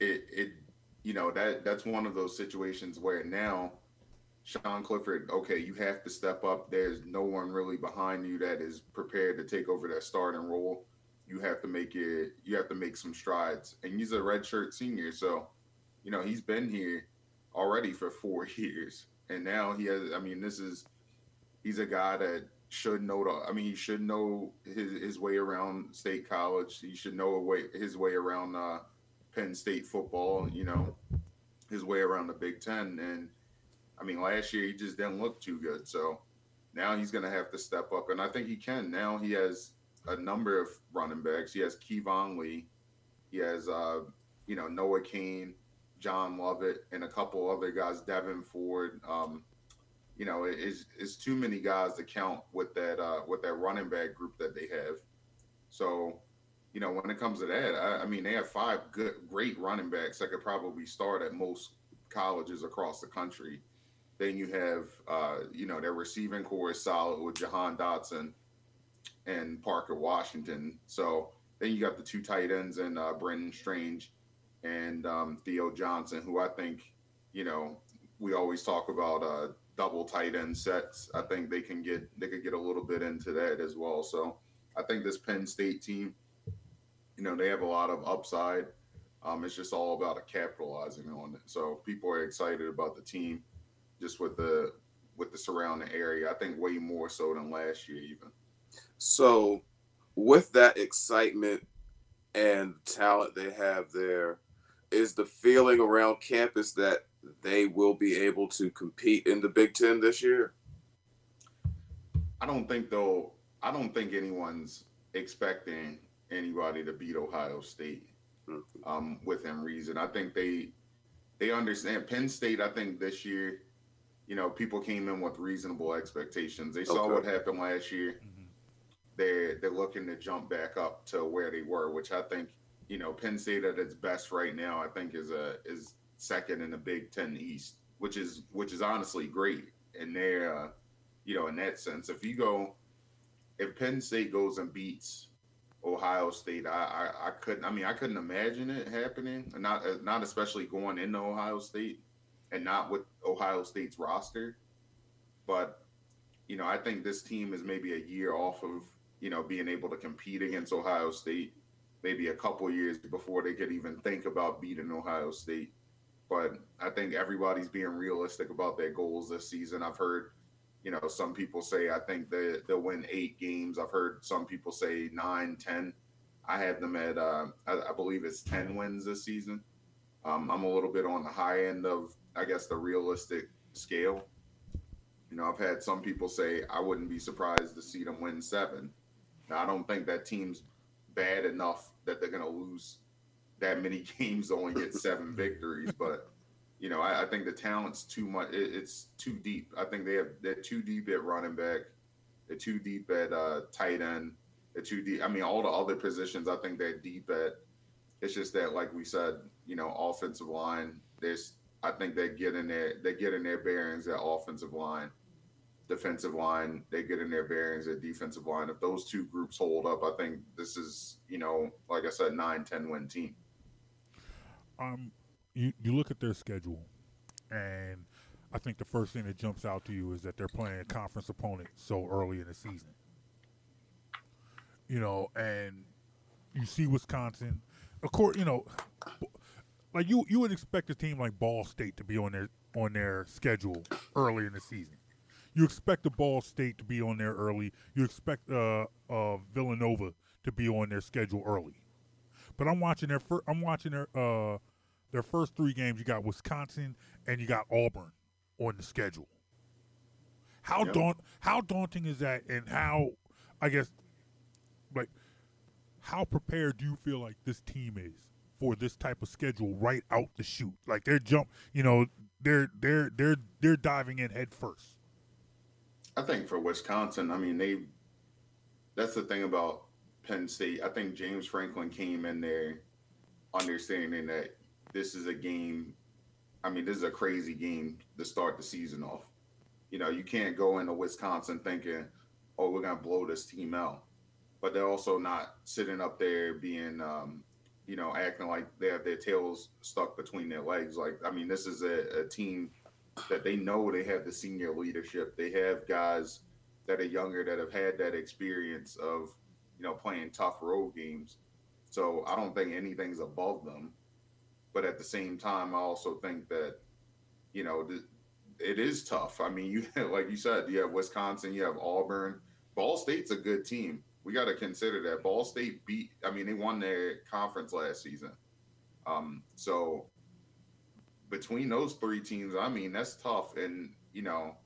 K: it it you know that that's one of those situations where now Sean Clifford, okay, you have to step up. There's no one really behind you that is prepared to take over that starting role. You have to make it. You have to make some strides. And he's a redshirt senior, so you know he's been here already for four years, and now he has. I mean, this is he's a guy that should know. The, I mean, he should know his his way around state college. He should know way his way around uh, Penn State football. You know, his way around the Big Ten and. I mean, last year he just didn't look too good. So now he's going to have to step up, and I think he can. Now he has a number of running backs. He has Keyvone Lee, he has uh, you know Noah Cain, John Lovett, and a couple other guys, Devyn Ford. Um, you know, it- it's, it's too many guys to count with that uh, with that running back group that they have. So, you know, when it comes to that, I, I mean, they have five good, great running backs that could probably start at most colleges across the country. Then you have, uh, you know, their receiving corps is solid with Jahan Dotson and Parker Washington. So then you got the two tight ends and uh, Brenton Strange and um, Theo Johnson, who I think, you know, we always talk about uh, double tight end sets. I think they can get they could get a little bit into that as well. So I think this Penn State team, you know, they have a lot of upside. Um, it's just all about capitalizing on it. So people are excited about the team, just with the with the surrounding area. I think way more so than last year, even.
E: So, with that excitement and talent they have there, is the feeling around campus that they will be able to compete in the Big Ten this year?
K: I don't think though. I don't think anyone's expecting anybody to beat Ohio State um, within reason. I think they they understand Penn State. I think this year, you know, people came in with reasonable expectations. They saw
E: Okay.
K: what happened last year. They're they're looking to jump back up to where they were, which I think you know Penn State at its best right now. I think is a is second in the Big Ten East, which is which is honestly great. And they're uh, you know in that sense, if you go, if Penn State goes and beats Ohio State, I, I I couldn't. I mean, I couldn't imagine it happening. Not uh, not especially going into Ohio State, and not with Ohio State's roster. But you know, I think this team is maybe a year off of you know being able to compete against Ohio State. Maybe a couple years before they could even think about beating Ohio State. but I think everybody's being realistic about their goals this season. I've heard, you know, some people say I think they they'll win eight games. I've heard some people say nine, ten. I have them at uh, I, I believe it's ten wins this season. Um, I'm a little bit on the high end of I guess the realistic scale. You know, I've had some people say I wouldn't be surprised to see them win seven. Now, I don't think that team's bad enough that they're going to lose that many games to only get seven victories. But you know, I, I, think the talent's too much. It, it's too deep. I think they have they're too deep at running back. They're too deep at uh, tight end. They're too deep. I mean, all the other positions, I think they're deep at. It's just that, like we said, you know, offensive line. There's, I think they get in there. They get in their bearings at offensive line defensive line, they get in their bearings at defensive line. If those two groups hold up, I think this is, you know, like I said, 9 10 win team.
D: Um, you, you look at their schedule, and I think the first thing that jumps out to you is that they're playing a conference opponent so early in the season. You know, and you see Wisconsin. Of course, you know, like you you would expect a team like Ball State to be on their on their schedule early in the season you expect the Ball State to be on there early. You expect uh, uh, Villanova to be on their schedule early. But I'm watching their fir- I'm watching their uh, their first three games. You got Wisconsin and you got Auburn on the schedule. How yep. daunt how daunting is that, and how I guess like how prepared do you feel like this team is for this type of schedule right out the shoot? Like they're jump, you know, they're they're they're they're diving in head first.
K: I think for Wisconsin, I mean they. That's the thing about Penn State. I think James Franklin came in there understanding that this is a game. I mean, this is a crazy game to start the season off. You know, you can't go into Wisconsin thinking, "Oh, we're gonna blow this team out," but they're also not sitting up there being, um, you know, acting like they have their tails stuck between their legs. Like, I mean, this is a, a team that they know they have the senior leadership. They have guys that are younger that have had that experience of, you know, playing tough road games. So I don't think anything's above them. But at the same time, I also think that, you know, it is tough. I mean, you like you said, you have Wisconsin, you have Auburn. Ball State's a good team. We got to consider that Ball State beat. I mean, they won their conference last season. Um, so between those three teams, I mean, that's tough. And, you know,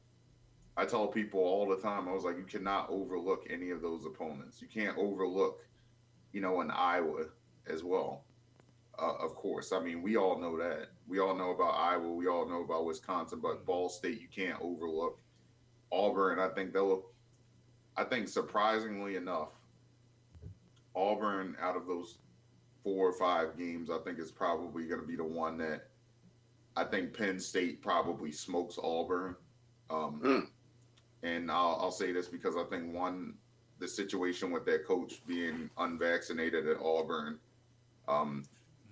K: I tell people all the time, I was like, you cannot overlook any of those opponents. You can't overlook, you know, an Iowa as well. Uh, of course. I mean, we all know that. We all know about Iowa. We all know about Wisconsin, but Ball State, you can't overlook. Auburn, I think they'll, I think surprisingly enough, Auburn out of those four or five games, I think is probably going to be the one that I think Penn State probably smokes Auburn. Um, mm. And I'll, I'll, say this because I think one, the situation with that coach being unvaccinated at Auburn um,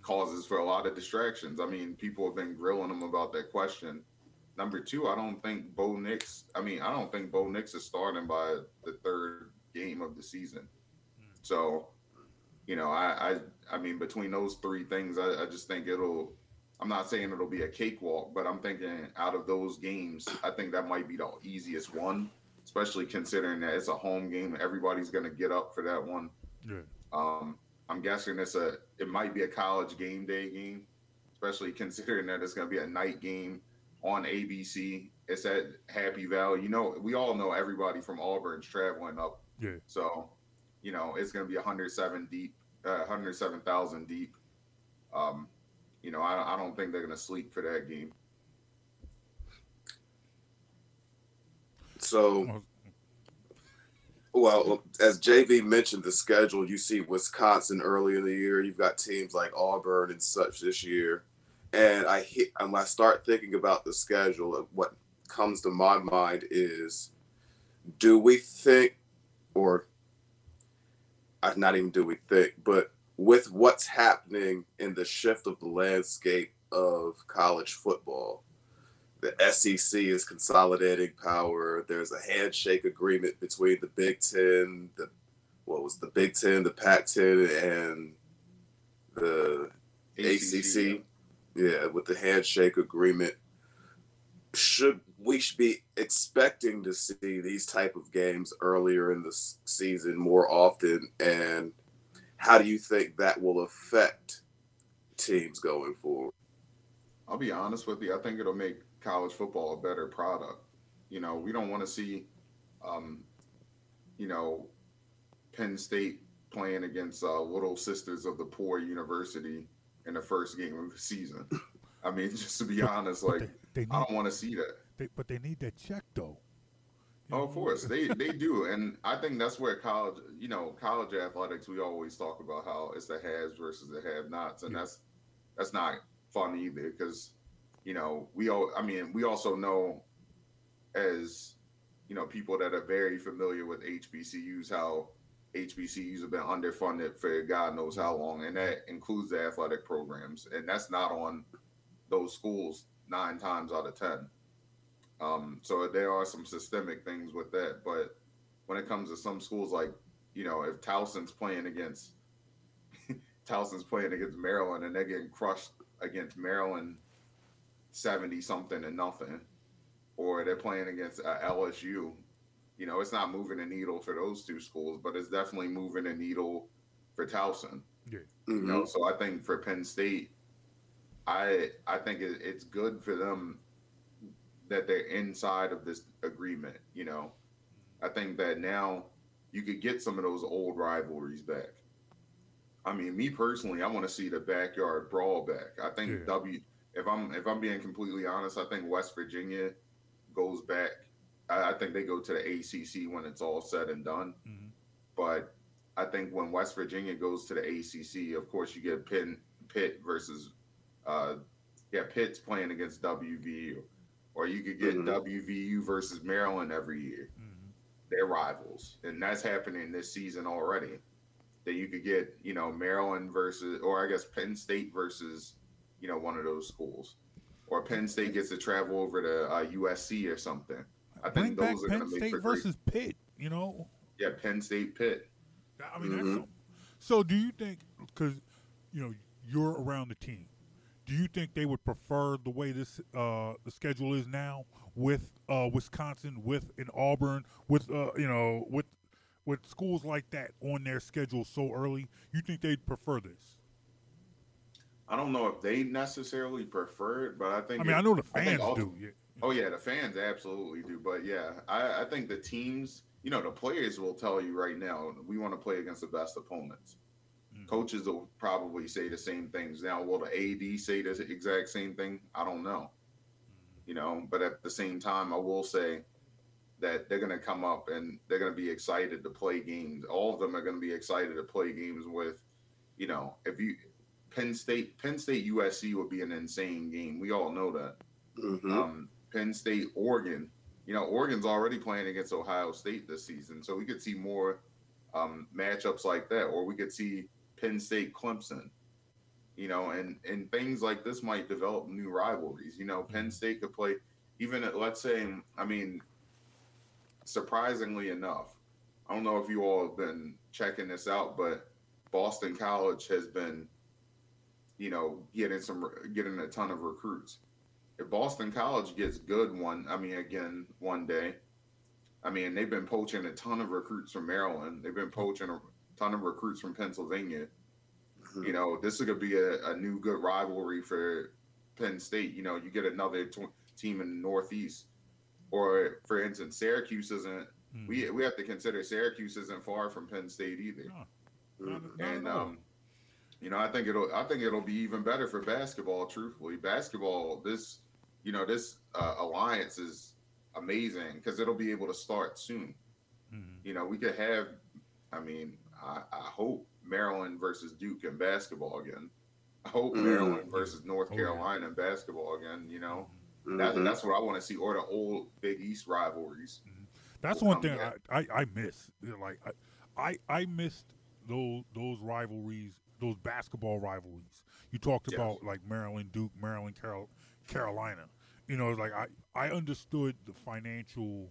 K: causes for a lot of distractions. I mean, people have been grilling him about that question. Number two, I don't think Bo Nix. I mean, I don't think Bo Nix is starting by the third game of the season. Mm. So, you know, I, I, I mean, between those three things, I, I just think it'll I'm not saying it'll be a cakewalk, but I'm thinking out of those games, I think that might be the easiest one, especially considering that it's a home game. Everybody's going to get up for that one.
D: Yeah.
K: Um, I'm guessing it's a it might be a college game day game, especially considering that it's going to be a night game on ABC. It's at Happy Valley. You know, we all know everybody from Auburn's traveling up.
D: Yeah.
K: So, you know, it's going to be 107 deep, uh, 107,000 deep. Um, you know, I, I don't think they're going to sleep for that game.
E: So, well, as JV mentioned, the schedule you see Wisconsin early in the year. You've got teams like Auburn and such this year, and I hit, when I start thinking about the schedule, uh, what comes to my mind is, do we think, or I not even do we think, but with what's happening in the shift of the landscape of college football. The SEC is consolidating power. There's a handshake agreement between the Big Ten, the what was the Big Ten, the Pac-10, and the ACC. ACC. Yeah, with the handshake agreement, should we should be expecting to see these type of games earlier in the season more often, and how do you think that will affect teams going forward?
K: I'll be honest with you. I think it'll make college football a better product. You know, we don't want to see, um, you know, Penn State playing against uh, Little Sisters of the Poor University in the first game of the season. I mean, just to be honest, like
D: They
K: I
D: need,
K: don't want to see that.
D: they, but they need that check though.
K: Oh, of course, they they do, and I think that's where college, you know, college athletics. We always talk about how it's the haves versus the have-nots, and
D: Yeah.
K: that's that's not fun either because, you know, we all. I mean, we also know, as you know, people that are very familiar with HBCUs, how HBCUs have been underfunded for God knows how long, and that includes the athletic programs, and that's not on those schools nine times out of ten. Um, so there are some systemic things with that, but when it comes to some schools, like you know, if Towson's playing against Towson's playing against Maryland and they're getting crushed against Maryland, seventy something and nothing, or they're playing against uh, LSU, you know, it's not moving the needle for those two schools, but it's definitely moving the needle for Towson.
D: Yeah.
K: You know, so I think for Penn State, I I think it, it's good for them that they're inside of this agreement. You know, I think that now you could get some of those old rivalries back. I mean, me personally, I want to see the backyard brawl back. I think
D: Yeah.
K: W. If I'm if I'm being completely honest, I think West Virginia goes back. I, I think they go to the ACC when it's all said and done.
D: Mhm.
K: But I think when West Virginia goes to the ACC, of course, you get Pitt, Pitt versus, uh, yeah, Pitt's playing against WVU, or you could get
E: Mhm.
K: WVU versus Maryland every year.
D: Mhm.
K: They're rivals, and that's happening this season already. That you could get, you know, Maryland versus, or I guess Penn State versus, you know, one of those schools, or Penn State gets to travel over to uh, USC or something. I
D: Bring
K: think
D: back
K: those are
D: Penn
K: going to make
D: State
K: for great.
D: versus Pitt. You know,
K: Yeah, Penn State Pitt.
D: I mean, that's
E: Mhm.
D: something. So, do you think because you know you're around the team, do you think they would prefer the way this uh, the schedule is now with uh, Wisconsin, with in Auburn, with uh, you know with with schools like that on their schedule so early? You think they'd prefer this?
K: I don't know if they necessarily prefer it, but I think.
D: I mean,
K: it-
D: I know the fans do. Yeah.
K: Oh yeah, the fans absolutely do. But yeah, I, I think the teams, you know, the players will tell you right now, we want to play against the best opponents.
D: Mhm.
K: Coaches will probably say the same things. Now, will the AD say the exact same thing? I don't know. You know, but at the same time, I will say that they're going to come up and they're going to be excited to play games. All of them are going to be excited to play games with, you know, if you Penn State, Penn State USC would be an insane game. We all know that.
E: Mhm.
K: Um, Penn State, Oregon. You know, Oregon's already playing against Ohio State this season, so we could see more um, matchups like that, or we could see Penn State, Clemson. You know, and and things like this might develop new rivalries. You know, Penn State could play even at let's say, I mean, surprisingly enough, I don't know if you all have been checking this out, but Boston College has been, you know, getting some getting a ton of recruits if Boston College gets good one, I mean, again, one day, I mean, they've been poaching a ton of recruits from Maryland. They've been poaching a ton of recruits from Pennsylvania. You know, this is going to be a, a new good rivalry for Penn State. You know, you get another tw- team in the Northeast. Or, for instance, Syracuse isn't,
D: Mhm.
K: we, we have to consider Syracuse isn't far from Penn State either
D: No, not- not
K: and
D: at all.
K: um, you know, I think it'll I think it'll be even better for basketball. Truthfully, basketball this you know this uh, alliance is amazing because it'll be able to start soon.
D: Mhm.
K: You know, we could have. I mean, I, I hope Maryland versus Duke in basketball again. I hope
E: Mhm.
K: Maryland versus North
D: Oh, yeah.
K: Carolina in basketball again. You know, that,
E: Mhm.
K: that's what I want to see, or the old Big East rivalries.
D: That's one thing. I, I, I miss. Like I, I I missed those those rivalries, those basketball rivalries. You talked
K: Yes.
D: about like Maryland, Duke, Maryland, Carol, Carolina. You know, like I I understood the financial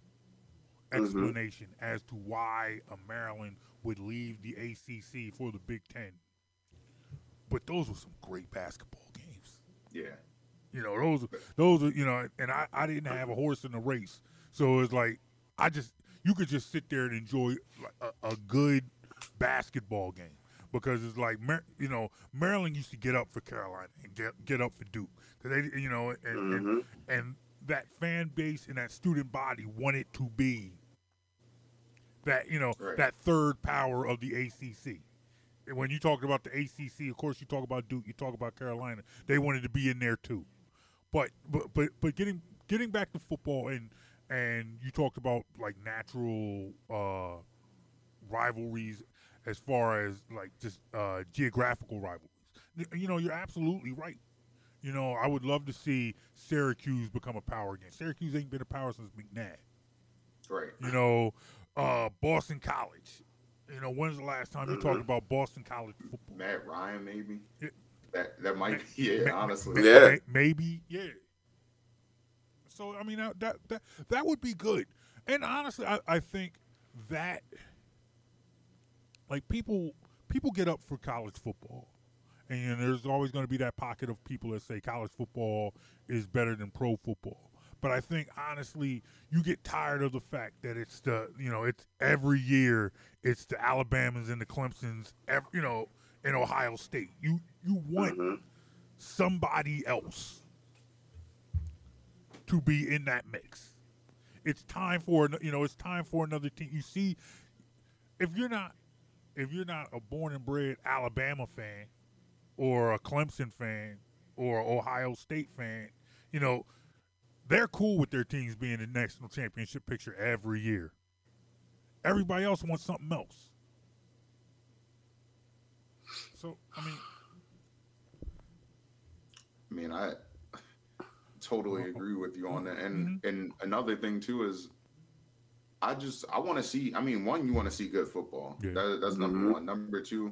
E: Mhm.
D: explanation as to why a Maryland would leave the ACC for the Big Ten. But those were some great basketball games.
K: Yeah.
D: You know, those those are you know, and I I didn't have a horse in the race, so it's like I just you could just sit there and enjoy like a, a good basketball game because it's like you know Maryland used to get up for Carolina and get get up for Duke because they you know and, and and that fan base and that student body wanted to be that you know
K: Right.
D: that third power of the ACC. And when you talk about the ACC, of course you talk about Duke, you talk about Carolina. They wanted to be in there too. But but but but getting getting back to football and and you talked about like natural uh, rivalries as far as like just uh, geographical rivalries. You know, you're absolutely right. You know, I would love to see Syracuse become a power again. Syracuse ain't been a power since McNabb.
K: Right.
D: You know, uh, Boston College. You know, when's the last time you talked about Boston College football?
K: Matt Ryan, maybe.
D: Yeah.
K: That that might be yeah.
D: Ma-
K: honestly.
D: ma-
E: Yeah.
D: maybe, yeah. So I mean, that that that would be good. And honestly, I, I think that like people people get up for college football, and there's always going to be that pocket of people that say college football is better than pro football. But I think honestly, you get tired of the fact that it's the you know it's every year it's the Alabamans and the Clemsons, ev you know, in Ohio State. You you want mm-hmm. somebody else to be in that mix. It's time for you know it's time for another team. You see, if you're not if you're not a born and bred Alabama fan or a Clemson fan or Ohio State fan, you know they're cool with their teams being in the national championship picture every year. Everybody else wants something else. So I mean,
K: I mean, I totally agree with you on that. And
D: Mm-hmm.
K: and another thing too is, I just I want to see. I mean, one, you want to see good football.
D: Yeah.
K: That, that's number mm-hmm. one. Number two,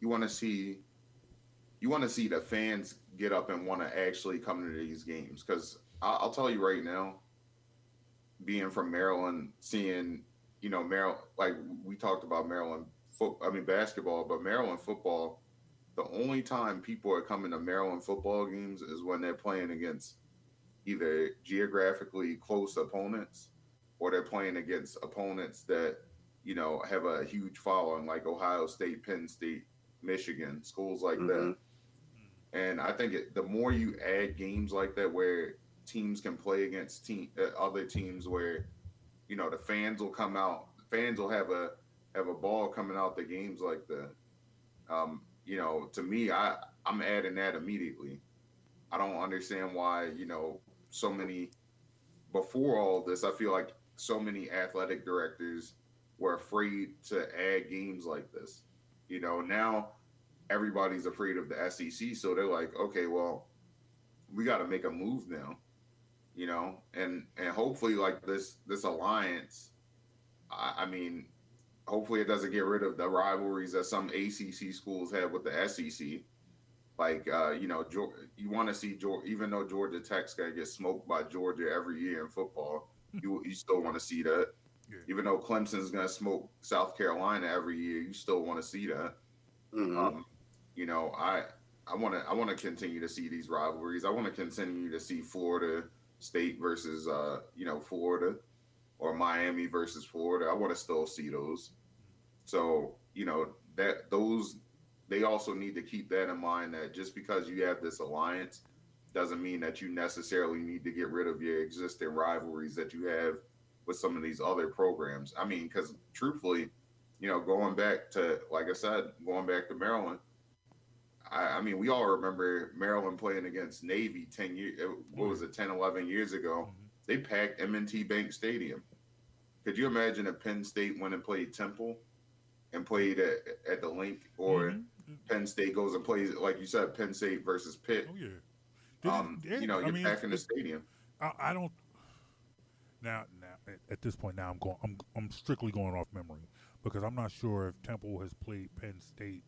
K: you want to see, you want to see the fans get up and want to actually come to these games. Because I'll, I'll tell you right now, being from Maryland, seeing you know Maryland, like we talked about Maryland foot. I mean basketball, but Maryland football the only time people are coming to Maryland football games is when they're playing against either geographically close opponents or they're playing against opponents that you know have a huge following like Ohio State, Penn State, Michigan, schools like that. And I think it, the more you add games like that where teams can play against team uh, other teams where you know the fans will come out, fans will have a have a ball coming out the games like that. Um, you know, to me, I I'm adding that immediately. I don't understand why you know so many before all this. I feel like so many athletic directors were afraid to add games like this. You know, now everybody's afraid of the SEC, so they're like, okay, well, we got to make a move now. You know, and and hopefully, like this this alliance. I, I mean, hopefully it doesn't get rid of the rivalries that some ACC schools have with the SEC. Like, uh, you know, Geor- you want to see Georgia, even though Georgia Tech's gonna get smoked by Georgia every year in football, you you still want to see that. Even though Clemson's gonna smoke South Carolina every year, you still want to see that. Um, you know, I I want to I want to continue to see these rivalries. I want to continue to see Florida State versus uh, you know Florida or Miami versus Florida. I want to still see those. So you know that those they also need to keep that in mind that just because you have this alliance doesn't mean that you necessarily need to get rid of your existing rivalries that you have with some of these other programs. I mean, because truthfully, you know, going back to like I said, going back to Maryland. I, I mean, we all remember Maryland playing against Navy 10 years, uh, what was it, 10, 11 years ago. Mm-hmm. They packed M&T Bank Stadium. Could you imagine if Penn State went and played Temple and played at, at the Linc or mm-hmm. Penn State goes and plays, like you said, Penn State versus Pitt?
D: Oh, yeah.
K: Um,
D: Yeah,
K: you know, you're
D: mean,
K: in the stadium.
D: I, I don't. Now, now, at, this point, now I'm going. I'm I'm strictly going off memory because I'm not sure if Temple has played Penn State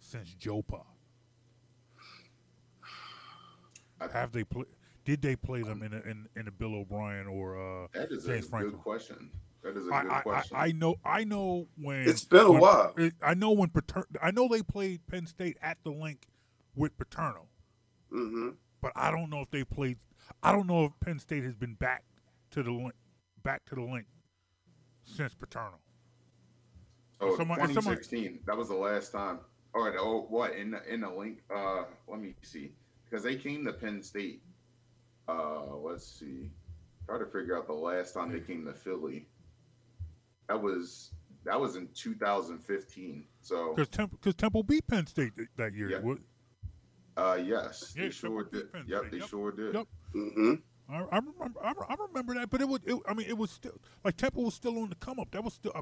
D: since JoePa. Have they play? Did they play them in a, in in a Bill O'Brien or uh,
K: That is
D: James
K: a
D: Franklin?
K: good question. That is a
D: I,
K: good
D: I,
K: question.
D: I, I know I know when
E: It's been a while.
D: I know when Pater- I know they played Penn State at the Linc with Paterno.
E: Mm-hmm.
D: But I don't know if they played. I don't know if Penn State has been back to the Linc, back to the Linc since Paterno.
K: Oh,
D: Someone- and someone-
K: That was the last time. All right. Oh, what in the in the Linc? Uh, let me see. Because they came to Penn State. Uh, let's see. Try to figure out the last time they came to Philly. That was that was in 2015. So,
D: Because Temple, Temple beat Penn State that year.
K: Yeah.
D: What-
K: uh, yes,
D: Yeah,
K: they sure did.
D: Penn
K: Yep, they
D: Yep.
K: sure did.
D: Yep.
E: Mm-hmm.
D: I, I remember. I, I remember that, but it was. It, I mean, it was still like Temple was still on the come up. That was still. I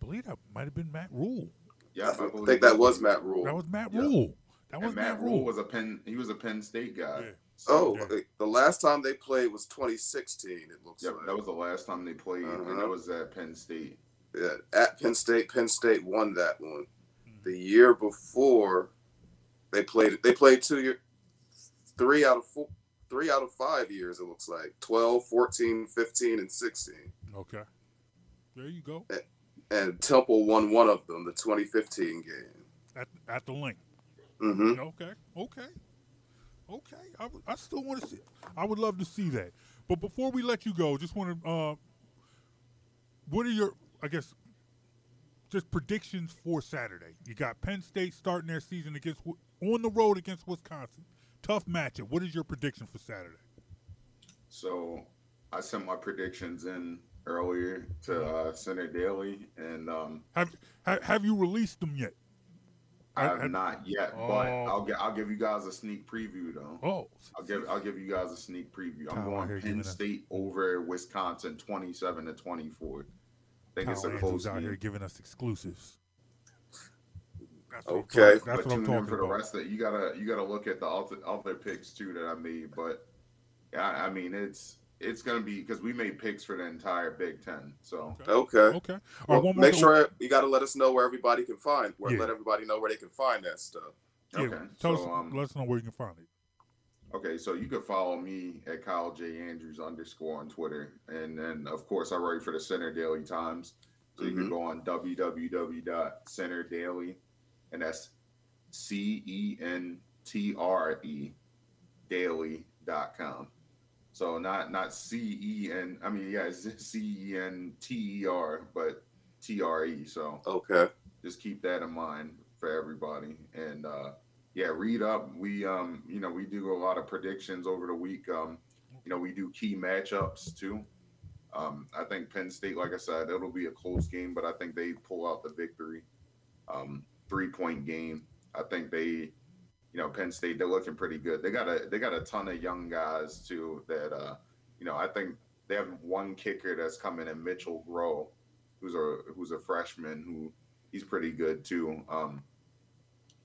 D: believe that might have been Matt Rhule.
K: Yeah,
E: I think that was Matt Rhule.
D: That was Matt
K: Yeah.
D: Rhule. That was
K: And Matt
D: Rhule.
K: Rhule was a Penn. He was a Penn State guy.
D: Yeah.
E: Oh,
D: Yeah.
E: the- the last time they played was 2016. It looks
K: Yep,
E: like.
K: that was the last time they played, and
E: Uh-huh.
K: that was at Penn State.
E: Yeah, at Penn State. Penn State won that one.
D: Mm-hmm.
E: The year before, they played. They played two year, three out of four, three out of five years. It looks like 12, 14, 15, and 16.
D: Okay. There you go.
E: And Temple won one of them, the 2015 game.
D: At at the Linc.
E: Mm-hmm.
D: Okay. Okay. Okay. I, I still want to see. I would love to see that. But before we let you go, just want to. Uh, what are your? I guess. Just predictions for Saturday. You got Penn State starting their season against on the road against Wisconsin. Tough matchup. What is your prediction for Saturday?
K: So I sent my predictions in earlier to uh, Centre Daily, and um,
D: Have have, have you released them yet?
K: I have not yet,
D: Oh.
K: but I'll get I'll give you guys a sneak preview though.
D: Oh,
K: I'll give I'll give you guys a sneak preview. I'm
D: Kyle
K: going Penn State over Wisconsin, 27 to 24. I think it's a
D: Andrews
K: close
D: out
K: game.
D: here giving us exclusives. That's
E: Okay.
D: talking- That's
K: but
D: what I'm talking
K: for the
D: about.
K: rest of it. You gotta you gotta look at the other, other picks too that I made. But yeah, I mean it's it's gonna be because we made picks for the entire Big Ten. So
E: Okay.
D: Okay. All
E: Well,
D: right, one more
E: make
D: thing-
E: sure you got to let us know where everybody can find. Where
D: Yeah.
E: let everybody know where they can find that stuff.
D: Yeah,
K: okay,
D: tell
K: so
D: us,
K: um,
D: let us know where you can find it.
K: Okay, so you can follow me at Kyle J Andrews underscore on Twitter, and then of course I write for the Centre Daily Times. So you can
E: Mhm.
K: go on www.centredaily, and that's C E N T R E daily.com. So not not C E N. I mean, yeah, it's C E N T E R, but T R E. So
E: Okay.
K: just keep that in mind for everybody and uh yeah read up we um you know we do a lot of predictions over the week um you know we do key matchups too um i think penn state like i said it'll be a close game but i think they pull out the victory um three point game i think they you know penn state they're looking pretty good they got a they got a ton of young guys too that uh you know i think they have one kicker that's coming in mitchell grow who's a who's a freshman who he's pretty good too. Um,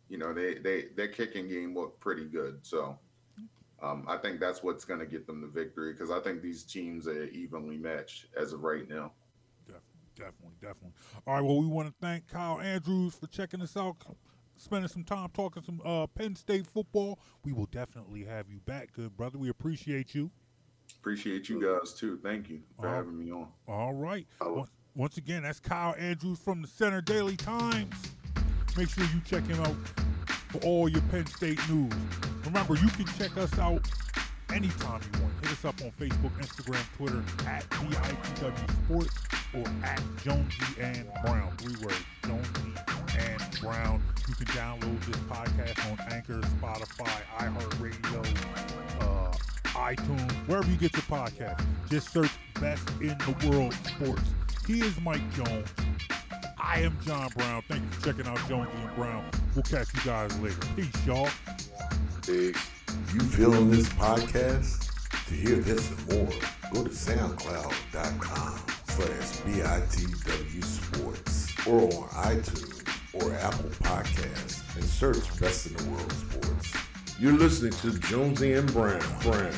K: you know, they they their kicking game looked pretty good, so um, I think that's what's going to get them the victory because I think these teams are evenly matched as of right now.
D: Def- Definitely, definitely. All right. Well, we want to thank Kyle Andrews for checking us out, spending some time talking some uh, Penn State football. We will definitely have you back, good brother. We appreciate you.
K: Appreciate you guys too. Thank you for having me on.
D: All right. Once, once again, that's Kyle Andrews from the Centre Daily Times. Make sure you check him out for all your Penn State news. Remember, you can check us out anytime you want. Hit us up on Facebook, Instagram, Twitter at BITW Sports or at Jonesy and Brown. Three words, Jonesy and Brown. You can download this podcast on Anchor, Spotify, iHeartRadio, uh, iTunes, wherever you get your podcast. Just search Best in the World Sports. He is Mike Jones. I am John Brown. Thank you for checking out Jonesy and Brown. We'll catch you guys later. Peace, y'all.
E: Peace.
A: You feeling this podcast? To hear this and more, go to soundcloud.com slash BITW Sports or on iTunes or Apple Podcasts and search Best in the World Sports. You're listening to Jonesy and Brown. Brown.